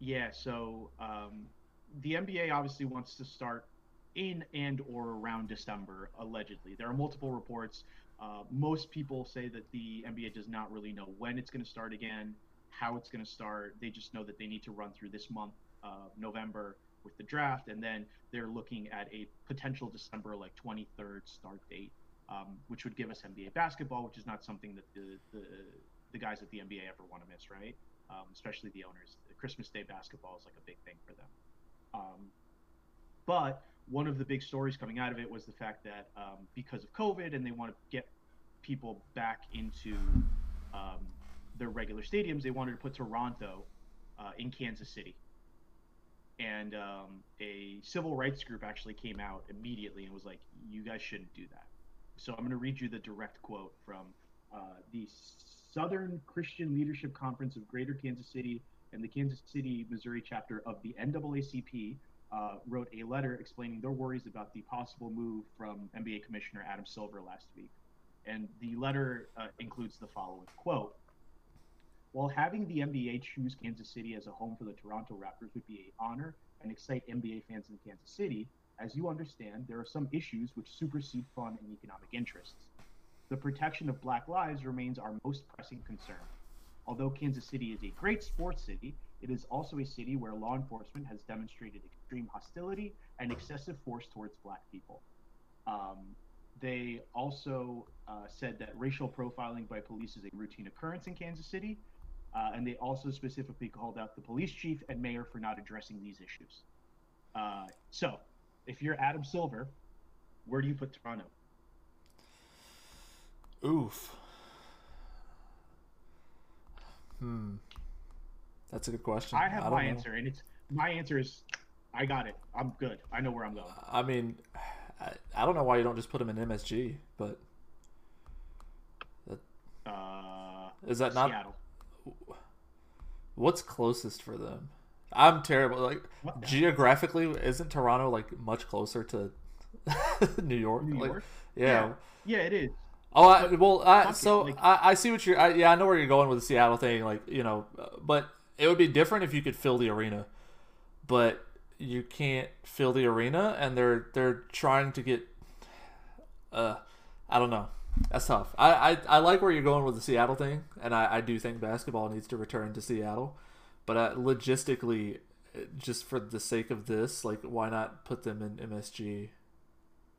Yeah, so um, the NBA obviously wants to start in and or around December, allegedly. There are multiple reports. Uh, most people say that the NBA does not really know when it's going to start again, how it's going to start. They just know that they need to run through this month, November, with the draft, and then they're looking at a potential December like 23rd start date, um, which would give us NBA basketball, which is not something that the the, the guys at the NBA ever want to miss, right? Um, especially the owners. Christmas Day basketball is like a big thing for them. Um, but one of the big stories coming out of it was the fact that um, because of COVID and they want to get people back into um, their regular stadiums, they wanted to put Toronto uh, in Kansas City. And um, a civil rights group actually came out immediately and was like, "You guys shouldn't do that." So I'm going to read you the direct quote from uh, the Southern Christian Leadership Conference of Greater Kansas City and the Kansas City, Missouri chapter of the NAACP uh, wrote a letter explaining their worries about the possible move from NBA Commissioner Adam Silver last week. And the letter uh, includes the following quote While having the NBA choose Kansas City as a home for the Toronto Raptors would be an honor and excite NBA fans in Kansas City, as you understand, there are some issues which supersede fun and economic interests. The protection of black lives remains our most pressing concern. Although Kansas City is a great sports city, it is also a city where law enforcement has demonstrated extreme hostility and excessive force towards black people. Um, they also uh, said that racial profiling by police is a routine occurrence in Kansas City, uh, and they also specifically called out the police chief and mayor for not addressing these issues. Uh, so, if you're Adam Silver, where do you put Toronto? Oof. Hmm. That's a good question. I have don't my know. answer, and it's my answer is, I got it. I'm good. I know where I'm going. I mean, I, I don't know why you don't just put him in MSG, but Uh, is that not Seattle. What's closest for them? I'm terrible. Like What geographically, isn't Toronto like much closer to New York? New Like, York? yeah. Yeah, it is. Oh, I, well, I, so like- I, I see what you're. I, yeah, I know where you're going with the Seattle thing. Like you know, but it would be different if you could fill the arena, but you can't fill the arena, and they're they're trying to get. Uh, I don't know. That's tough. I, I, I like where you're going with the Seattle thing, and I, I do think basketball needs to return to Seattle, but uh, logistically, just for the sake of this, like why not put them in MSG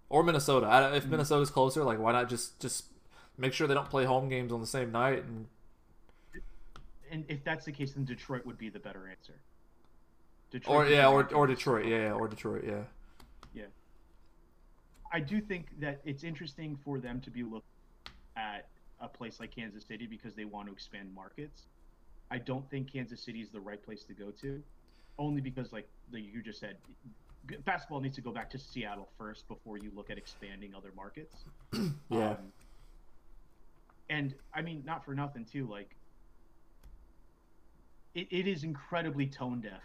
or Minnesota? I, if Minnesota's closer, like why not just just make sure they don't play home games on the same night and And if that's the case, then Detroit would be the better answer. Detroit or yeah or or Detroit yeah, or Detroit yeah I do think that it's interesting for them to be looking at a place like Kansas City because they want to expand markets. I don't think Kansas City is the right place to go to, only because, like, like you just said, basketball needs to go back to Seattle first before you look at expanding other markets. yeah Um, and I mean, not for nothing too. Like, it, it is incredibly tone deaf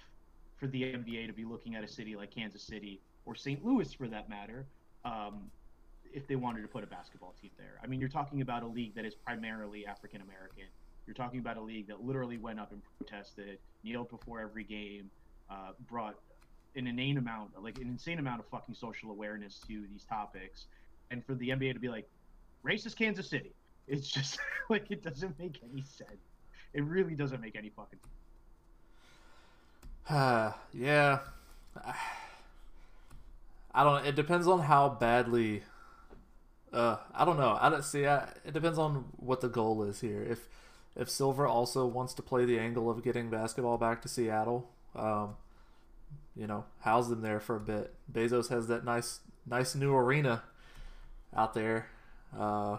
for the NBA to be looking at a city like Kansas City or St. Louis, for that matter, um, if they wanted to put a basketball team there. I mean, you're talking about a league that is primarily African American. You're talking about a league that literally went up and protested, kneeled before every game, uh, brought an inane amount, like an insane amount of fucking social awareness to these topics, and for the NBA to be like, racist Kansas City, it's just like it doesn't make any sense. It really doesn't make any fucking. Uh, yeah. I don't. It depends on how badly. Uh, I don't know. I don't see. I, it depends on what the goal is here. If if Silver also wants to play the angle of getting basketball back to Seattle, um, you know, house them there for a bit. Bezos has that nice nice new arena out there, uh,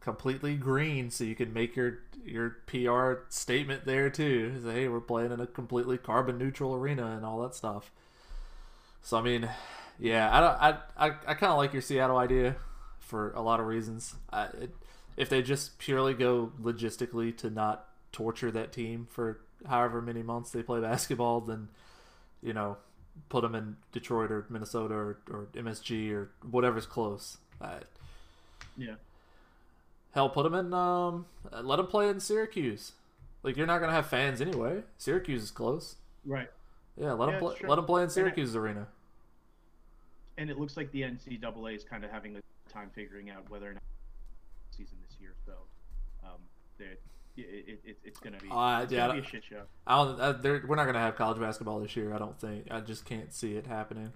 completely green, so you can make your your PR statement there too. Say, hey, we're playing in a completely carbon neutral arena and all that stuff. So I mean, yeah, I don't, I I, I kind of like your Seattle idea for a lot of reasons. I, it, if they just purely go logistically to not torture that team for however many months they play basketball, then you know, put them in Detroit or Minnesota or, or MSG or whatever's close. I, Yeah. hell, put them in. Um, let them play in Syracuse. Like you're not gonna have fans anyway. Syracuse is close. Right. Yeah, let Yeah, them play. Let them play in And Syracuse arena. And it looks like the NCAA is kind of having a time figuring out whether or not season this year. So, um, it, it, it, it's gonna be Uh, it's yeah, gonna be a shit show. I don't. Uh, they're- we're not gonna have college basketball this year. I don't think. I just can't see it happening.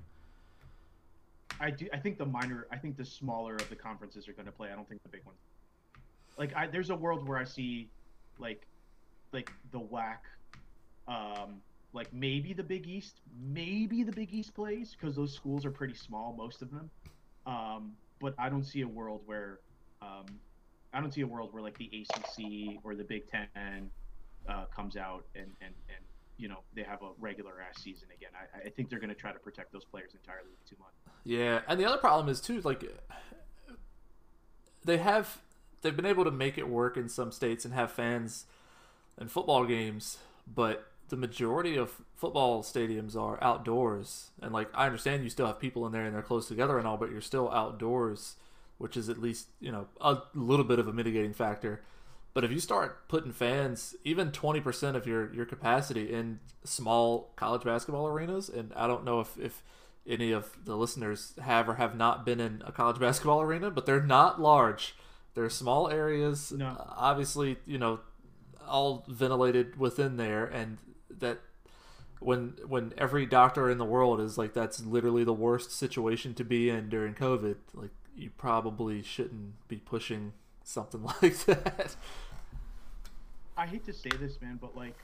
I do. I think the minor. I think the smaller of the conferences are going to play. I don't think the big ones. Like, I, there's a world where I see, like, like the WAC, um, like maybe the Big East, maybe the Big East plays because those schools are pretty small, most of them. Um, but I don't see a world where, um, I don't see a world where like the ACC or the Big Ten uh, comes out and and and you know they have a regular ass season again. I, I think they're going to try to protect those players entirely too much. Yeah, and the other problem is too, like they have they've been able to make it work in some states and have fans in football games, but the majority of football stadiums are outdoors. And like I understand you still have people in there and they're close together and all, but you're still outdoors, which is at least, you know, a little bit of a mitigating factor. But if you start putting fans, even 20% of your, your capacity in small college basketball arenas, and I don't know if, if any of the listeners have or have not been in a college basketball arena, but they're not large. They're small areas. No. uh, obviously, you know, all ventilated within there, and that when when every doctor in the world is like that's literally the worst situation to be in during COVID, like you probably shouldn't be pushing something like that. I hate to say this, man, but like,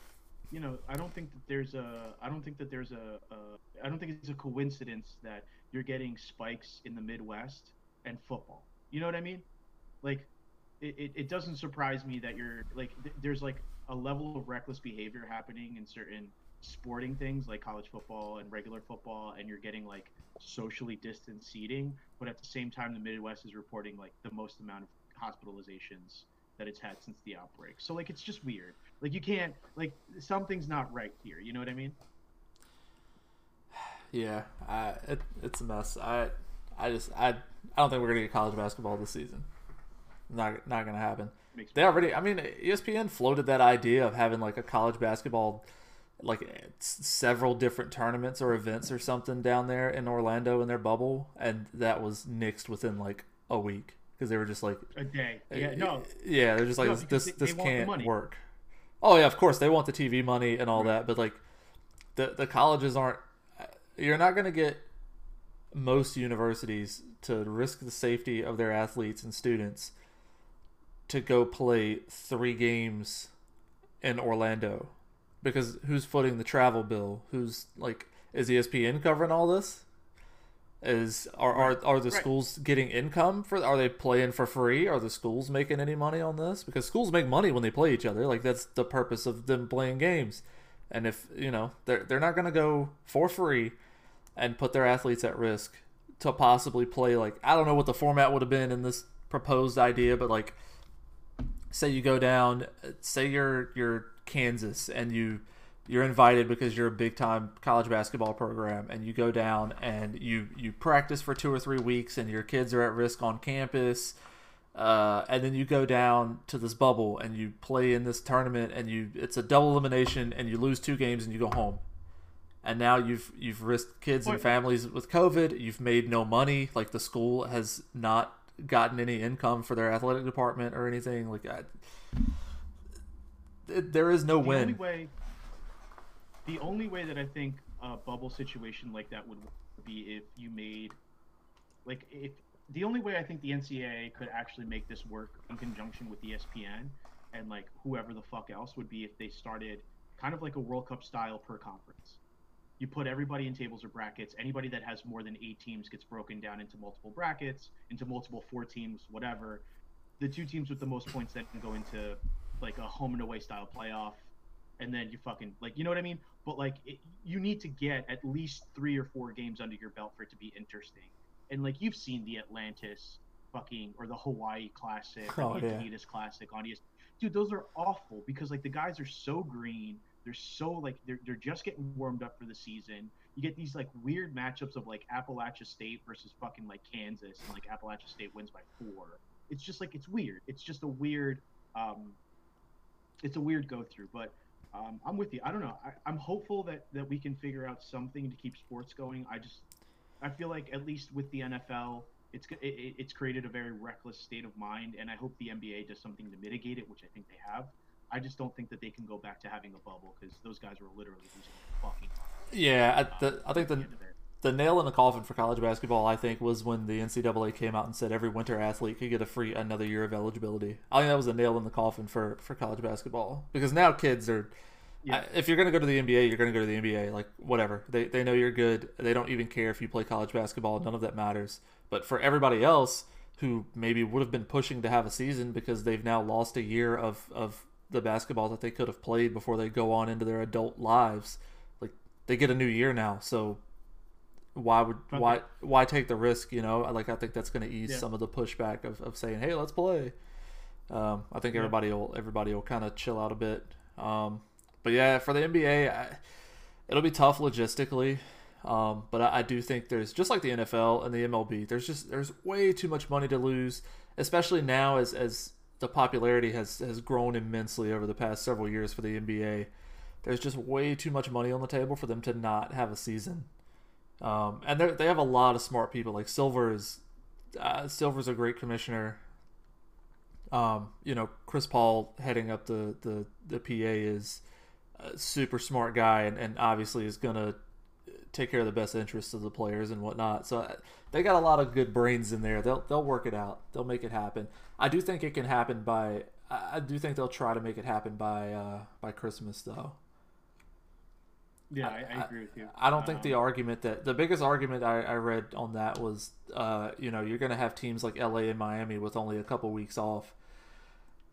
you know, I don't think that there's a, I don't think that there's a, a I don't think it's a coincidence that you're getting spikes in the Midwest and football. You know what I mean? Like, it, it, it doesn't surprise me that you're like, th- there's like a level of reckless behavior happening in certain sporting things like college football and regular football, and you're getting like socially distanced seating, but at the same time, the Midwest is reporting like the most amount of hospitalizations that it's had since the outbreak. So like it's just weird. Like you can't like something's not right here. You know what I mean? Yeah, it, it's a mess. I I just I I don't think we're gonna get college basketball this season. Not not gonna happen. Makes They already. I mean, ESPN floated that idea of having like a college basketball, like several different tournaments or events or something down there in Orlando in their bubble, and that was nixed within like a week because they were just like, a day. Uh, yeah, no. yeah, they're just like No, this this, they- this they can't work. Oh yeah, of course they want the TV money and all that, but like the the colleges aren't. Uh, you're not going to get most universities to risk the safety of their athletes and students to go play three games in Orlando because who's footing the travel bill? Who's like is ESPN covering all this? Is are are, are the Right. schools getting income for? Are they playing for free? Are the schools making any money on this? Because schools make money when they play each other. Like that's the purpose of them playing games. And if you know they're they're not going to go for free and put their athletes at risk to possibly play like I don't know what the format would have been in this proposed idea, but like say you go down, say you're you're Kansas and you you're invited because you're a big time college basketball program and you go down and you you practice for two or three weeks and your kids are at risk on campus uh, and then you go down to this bubble and you play in this tournament and you it's a double elimination and you lose two games and you go home. And now you've you've risked kids and families with covid. You've made no money. Like the school has not gotten any income for their athletic department or anything like I, there is no the win. Only way, the only way that I think a bubble situation like that would be if you made, like, if the only way I think the NCAA could actually make this work in conjunction with ESPN and like whoever the fuck else would be if they started kind of like a World Cup style per conference. You put everybody in tables or brackets. Anybody that has more than eight teams gets broken down into multiple brackets, into multiple four teams, whatever. The two teams with the most points then can go into like a home and away style playoff, and then you fucking like you know what I mean. But like it, you need to get at least three or four games under your belt for it to be interesting. And like you've seen the Atlantis fucking or the Hawaii Classic, Oh, the yeah. Adidas Classic on ESPN. Dude, those are awful because like the guys are so green. They're so like they're they're just getting warmed up for the season. You get these like weird matchups of like Appalachia State versus fucking like Kansas, and like Appalachia State wins by four. It's just like it's weird. It's just a weird, um, it's a weird go through. But um, I'm with you. I don't know. I, I'm hopeful that that we can figure out something to keep sports going. I just I feel like at least with the NFL, it's it, it- it's created a very reckless state of mind, and I hope the NBA does something to mitigate it, which I think they have. I just don't think that they can go back to having a bubble because those guys were literally losing fucking. Yeah, I, the, I think the end of it. the nail in the coffin for college basketball, I think, was when the NCAA came out and said every winter athlete could get a free another year of eligibility. I think that was a nail in the coffin for, for college basketball because now kids are. Yeah. If you're going to go to the NBA, you're going to go to the NBA. Like whatever, they they know you're good. They don't even care if you play college basketball. None of that matters. But for everybody else who maybe would have been pushing to have a season because they've now lost a year of of the basketball that they could have played before they go on into their adult lives, like they get a new year now. So why would Okay. why why take the risk? You know, like I think that's going to ease Yeah. some of the pushback of, of saying, hey, let's play. Um, I think Yeah. everybody will everybody will kind of chill out a bit. Um, but yeah, for the NBA, I, it'll be tough logistically. Um, but I, I do think there's just like the NFL and the MLB. There's just there's way too much money to lose, especially now as as the popularity has has grown immensely over the past several years for the NBA. There's just way too much money on the table for them to not have a season. Um, and they they have a lot of smart people. Like Silver is uh, Silver's a great commissioner. Um, you know, Chris Paul heading up the the the PA is a super smart guy, and, and obviously is gonna take care of the best interests of the players and whatnot. So uh, they got a lot of good brains in there. They'll they'll work it out. They'll make it happen. I do think it can happen by. I I do think they'll try to make it happen by uh, by Christmas though. Yeah, I, I agree with you. I don't think the Um, argument that the biggest argument I, I read on that was, uh, you know, you're going to have teams like LA and Miami with only a couple weeks off,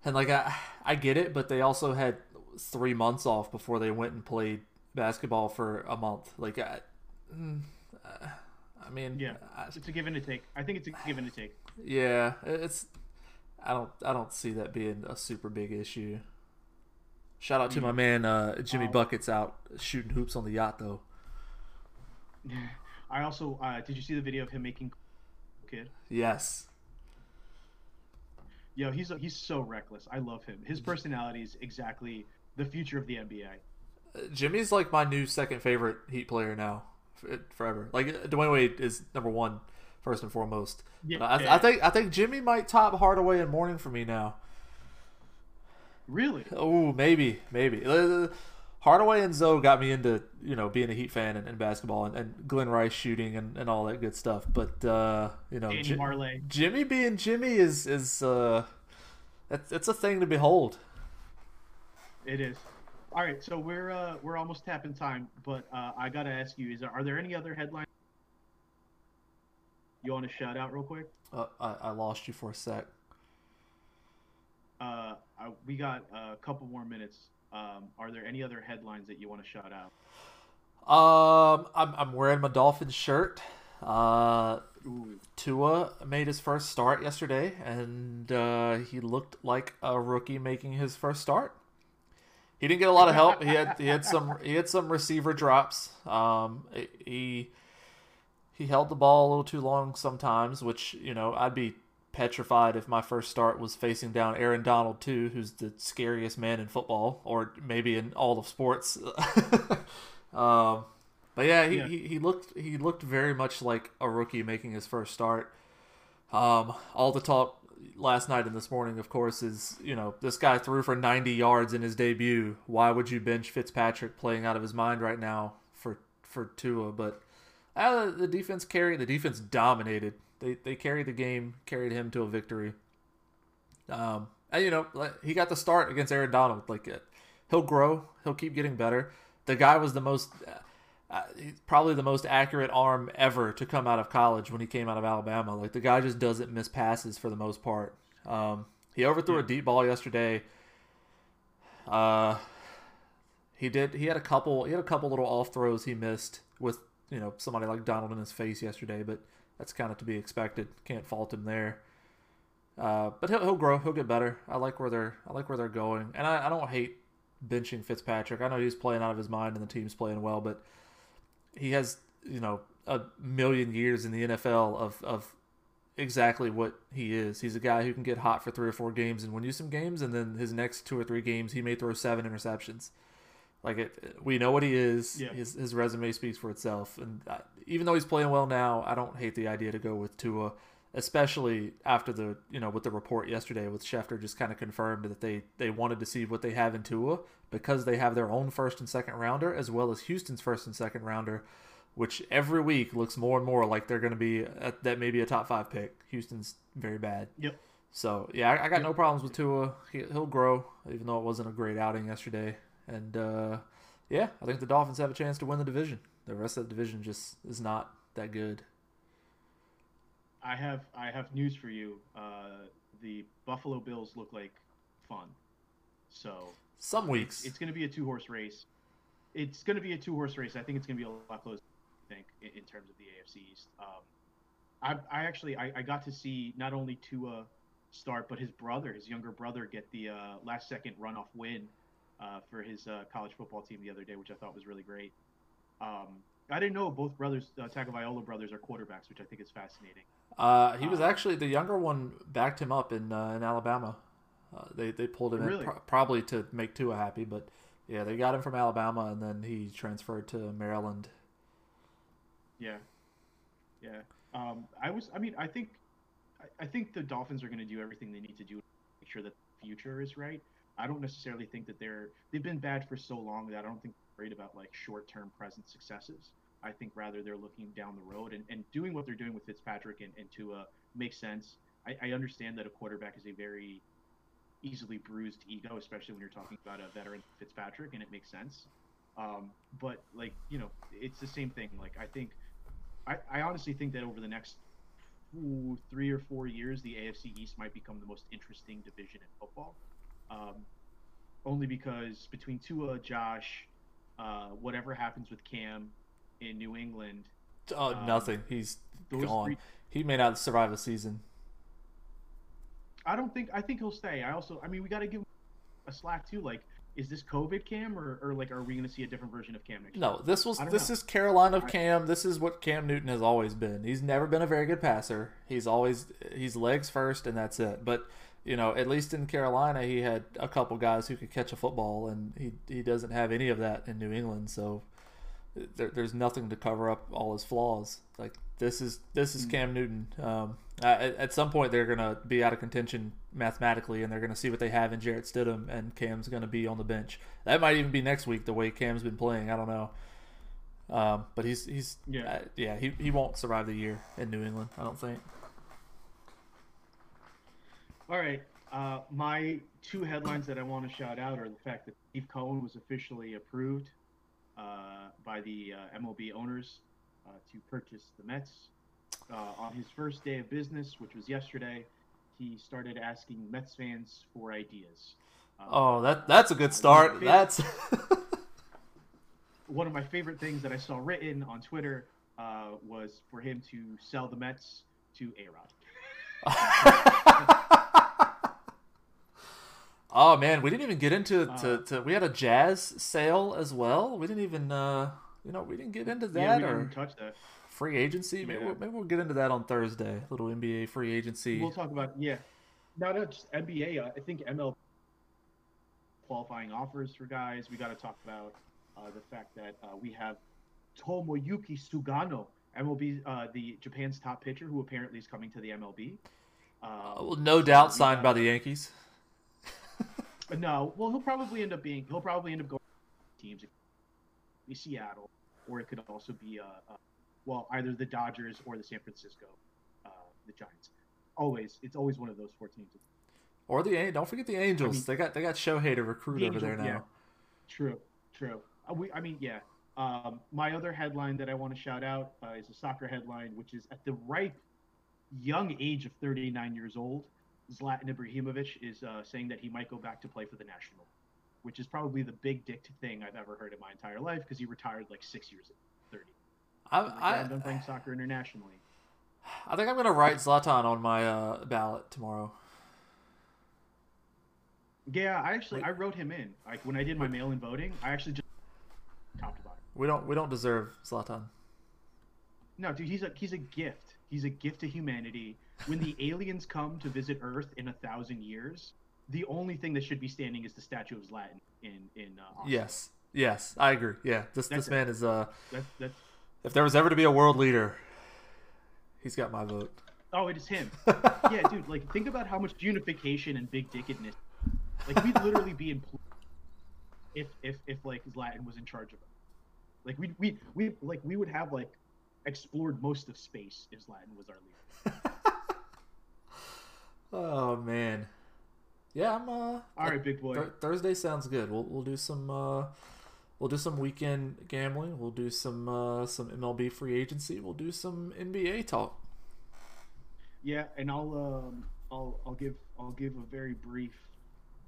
and like I, I get it, but they also had three months off before they went and played basketball for a month. Like, I, mm, uh, I mean, Yeah. I, It's a give and a take. I think it's a give and a take. yeah, it's. I don't. I don't see that being a super big issue. Shout out to my man uh, Jimmy Um, Buckets out shooting hoops on the yacht though. I also uh, did you see the video of him making kid? Yes. Yo, he's he's so reckless. I love him. His personality is exactly the future of the NBA. Jimmy's like my new second favorite Heat player now, forever. Like Dwyane Wade is number one, first and foremost. Yeah, I, I think I think Jimmy might top Hardaway and Mourning for me now. really. Oh, maybe, maybe. Uh, Hardaway and Zo got me into you know being a Heat fan and, and basketball and, and Glenn Rice shooting and, and all that good stuff. But uh, you know, Marley. Jimmy being Jimmy is is uh, it's, it's a thing to behold. It is. All right, so we're uh, we're almost tapping time, but uh, I gotta ask you: Is there are there any other headlines you want to shout out real quick? Uh, I, I lost you for a sec. Uh, I, we got a couple more minutes. Um, are there any other headlines that you want to shout out? Um, I'm I'm wearing my Dolphins shirt. Uh, Ooh, Tua made his first start yesterday, and uh, he looked like a rookie making his first start. He didn't get a lot of help. He had he had some he had some receiver drops. Um, he he held the ball a little too long sometimes, which you know I'd be petrified if my first start was facing down Aaron Donald too, who's the scariest man in football or maybe in all of sports. um, but yeah, he, Yeah. He, he looked he looked very much like a rookie making his first start. Um, all the talk last night and this morning, of course, is you know this guy threw for 90 yards in his debut. Why would you bench Fitzpatrick playing out of his mind right now for for Tua? But uh, the defense carried. The defense dominated. They they carried the game, carried him to a victory. Um, and you know he got the start against Aaron Donald. Like uh, he'll grow. He'll keep getting better. The guy was the most. Uh, probably the most accurate arm ever to come out of college when he came out of Alabama. Like the guy just doesn't miss passes for the most part. Um, he overthrew yeah. a deep ball yesterday. Uh, he did. He had a couple. He had a couple little off throws he missed with you know somebody like Donald in his face yesterday, but that's kind of to be expected. Can't fault him there. Uh, but he'll, he'll grow. He'll get better. I like where they're. I like where they're going, and I, I don't hate benching Fitzpatrick. I know he's playing out of his mind and the team's playing well, but he has you know a million years in the NFL of of exactly what he is. He's a guy who can get hot for three or four games and win you some games, and then his next two or three games he may throw seven interceptions. Like it, we know what he is. Yeah. His his resume speaks for itself, and I, even though he's playing well now, I don't hate the idea to go with Tua, especially after the you know with the report yesterday with Schefter just kind of confirmed that they they wanted to see what they have in Tua because they have their own first and second rounder as well as Houston's first and second rounder, which every week looks more and more like they're going to be a, that may be a top five pick. Houston's very bad. Yep. So yeah, I, I got yep. no problems with Tua. He, will grow, even though it wasn't a great outing yesterday. And uh, yeah, I think the Dolphins have a chance to win the division. The rest of the division just is not that good. I have I have news for you. Uh, the Buffalo Bills look like fun. So some weeks. It's, it's going to be a two horse race. It's going to be a two horse race. I think it's going to be a lot closer. I think in, in terms of the AFC East. Um, I, I actually I, I, got to see not only Tua start, but his brother, his younger brother, get the uh, last second runoff win uh, for his uh, college football team the other day, which I thought was really great. Um, I didn't know both brothers, uh, Tagovailoa brothers, are quarterbacks, which I think is fascinating. Uh, he was uh, actually the younger one backed him up in uh, in Alabama. Uh, they they pulled him really? in pro- probably to make Tua happy, but yeah, they got him from Alabama, and then he transferred to Maryland. Yeah, yeah. Um, I was. I mean, I think, I, I think the Dolphins are going to do everything they need to do to make sure that the future is right. I don't necessarily think that they're they've been bad for so long that I don't think they're worried about like short term present successes. I think rather they're looking down the road and, and doing what they're doing with Fitzpatrick and, and Tua makes sense. I, I understand that a quarterback is a very easily bruised ego, especially when you're talking about a veteran Fitzpatrick, and it makes sense. Um, but like you know, it's the same thing. Like I think, I, I honestly think that over the next ooh, three or four years, the AFC East might become the most interesting division in football. Um, only because between Tua, Josh, uh, whatever happens with Cam in New England, uh, um, nothing. He's gone. Three... He may not survive the season. I don't think. I think he'll stay. I also. I mean, we got to give him a slack too. Like, is this COVID Cam or, or like are we going to see a different version of Cam next No, this was this know. is Carolina Cam. This is what Cam Newton has always been. He's never been a very good passer. He's always he's legs first and that's it. But you know, at least in Carolina, he had a couple guys who could catch a football, and he he doesn't have any of that in New England. So there, there's nothing to cover up all his flaws. Like this is this is mm. Cam Newton. Um, at, at, some point, they're gonna be out of contention mathematically, and they're gonna see what they have in Jarrett Stidham, and Cam's gonna be on the bench. That might even be next week. The way Cam's been playing, I don't know. Um, but he's he's yeah uh, yeah he, he won't survive the year in New England. I don't think. All right. Uh, my two headlines that I want to shout out are the fact that Steve Cohen was officially approved uh, by the uh, MLB owners uh, to purchase the Mets. Uh, on his first day of business, which was yesterday, he started asking Mets fans for ideas. Um, oh, that that's a good start. That's one of my favorite things that I saw written on Twitter uh, was for him to sell the Mets to A Rod. Oh man, we didn't even get into uh, to, to, we had a jazz sale as well. We didn't even uh you know we didn't get into that yeah, we or touch that free agency. Yeah. Maybe, we'll, maybe we'll get into that on Thursday. Little NBA free agency. We'll talk about yeah, not just NBA. Uh, I think ML qualifying offers for guys. We got to talk about uh, the fact that uh, we have Tomoyuki Sugano, MLB, uh, the Japan's top pitcher, who apparently is coming to the MLB. Um, well, no doubt signed by the Yankees. No, well, he'll probably end up being. He'll probably end up going to teams. It could be Seattle, or it could also be, uh, uh, well, either the Dodgers or the San Francisco, uh, the Giants. Always, it's always one of those four teams. Or the don't forget the Angels. I mean- they got they got Shohei to recruit The over there now. Yeah. True, true. Uh, we, I mean, yeah. Um, my other headline that I want to shout out uh, is a soccer headline, which is at the ripe, young age of 39 years old, Zlatan Ibrahimovic is uh, saying that he might go back to play for the national, which is probably the big dick thing I've ever heard in my entire life because he retired like six years ago, 30. I, like, yeah, I'm done playing soccer internationally. I think I'm gonna write Zlatan on my uh, ballot tomorrow. Yeah, I actually Wait. I wrote him in. Like when I did my mail-in voting, I actually just top to bottom. We don't we don't deserve Zlatan. No, dude, he's a he's a gift. He's a gift to humanity. When the aliens come to visit Earth in a thousand years, the only thing that should be standing is the statue of Zlatan in in. Uh, Yes, yes, I agree. Yeah, this That's this it. man is uh. That's that's. If there was ever to be a world leader, he's got my vote. Oh, it is him. yeah, dude. Like, think about how much unification and big dickedness. Like, we'd literally be in. If if if like Zlatan was in charge of it, like we we we like we would have like explored most of space if Zlatan was our leader. Oh man, yeah, I'm uh. All right, big boy. Thur- Thursday sounds good. We'll we'll do some uh, we'll do some weekend gambling. We'll do some uh, some MLB free agency. We'll do some NBA talk. Yeah, and I'll um, I'll I'll give I'll give a very brief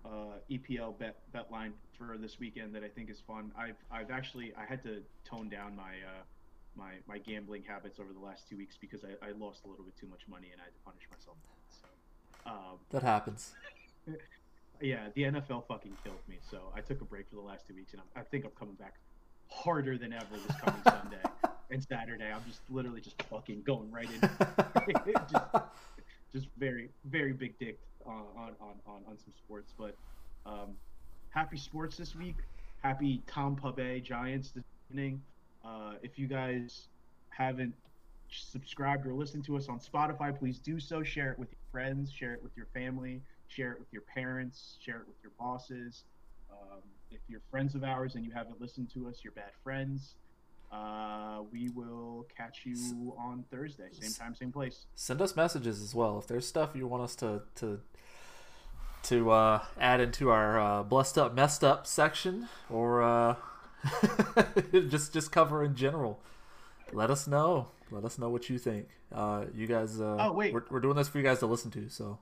uh, EPL bet bet line for this weekend that I think is fun. I've I've actually I had to tone down my uh, my my gambling habits over the last two weeks because I, I lost a little bit too much money and I had to punish myself. Um, That happens. yeah, the NFL fucking killed me. So I took a break for the last two weeks, and I'm, I think I'm coming back harder than ever this coming Sunday and Saturday. I'm just literally just fucking going right in just, just very, very big dick on on, on, on, some sports. But um, happy sports this week. Happy Tom Pube Giants this evening. Uh, if you guys haven't subscribed or listened to us on Spotify, please do so. Share it with your friends. Share it with your family. Share it with your parents. Share it with your bosses. Um, if you're friends of ours and you haven't listened to us, you're bad friends. Uh, we will catch you on Thursday, same time, same place. Send us messages as well if there's stuff you want us to to to uh, add into our uh, blessed up, messed up section, or uh, just just cover in general. Let us know. Let us know what you think. Uh, you guys. Uh, Oh, wait. we're, we're doing this for you guys to listen to. So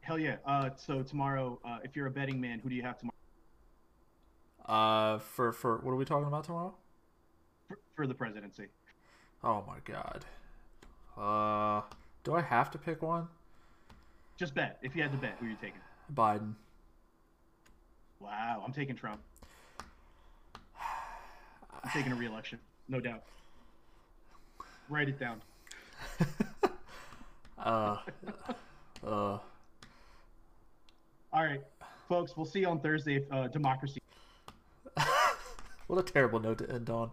Hell yeah! Uh, so tomorrow, uh, if you're a betting man, who do you have tomorrow uh, for for what are we talking about tomorrow? for, for the presidency? Oh my god. Uh, do I have to pick one? Just bet. If you had to bet, who are you taking? Biden. Wow, I'm taking Trump. I'm taking a re-election, no doubt. Write it down. Uh, uh. All right, folks. We'll see you on Thursday. If, uh, democracy. What a terrible note to end on.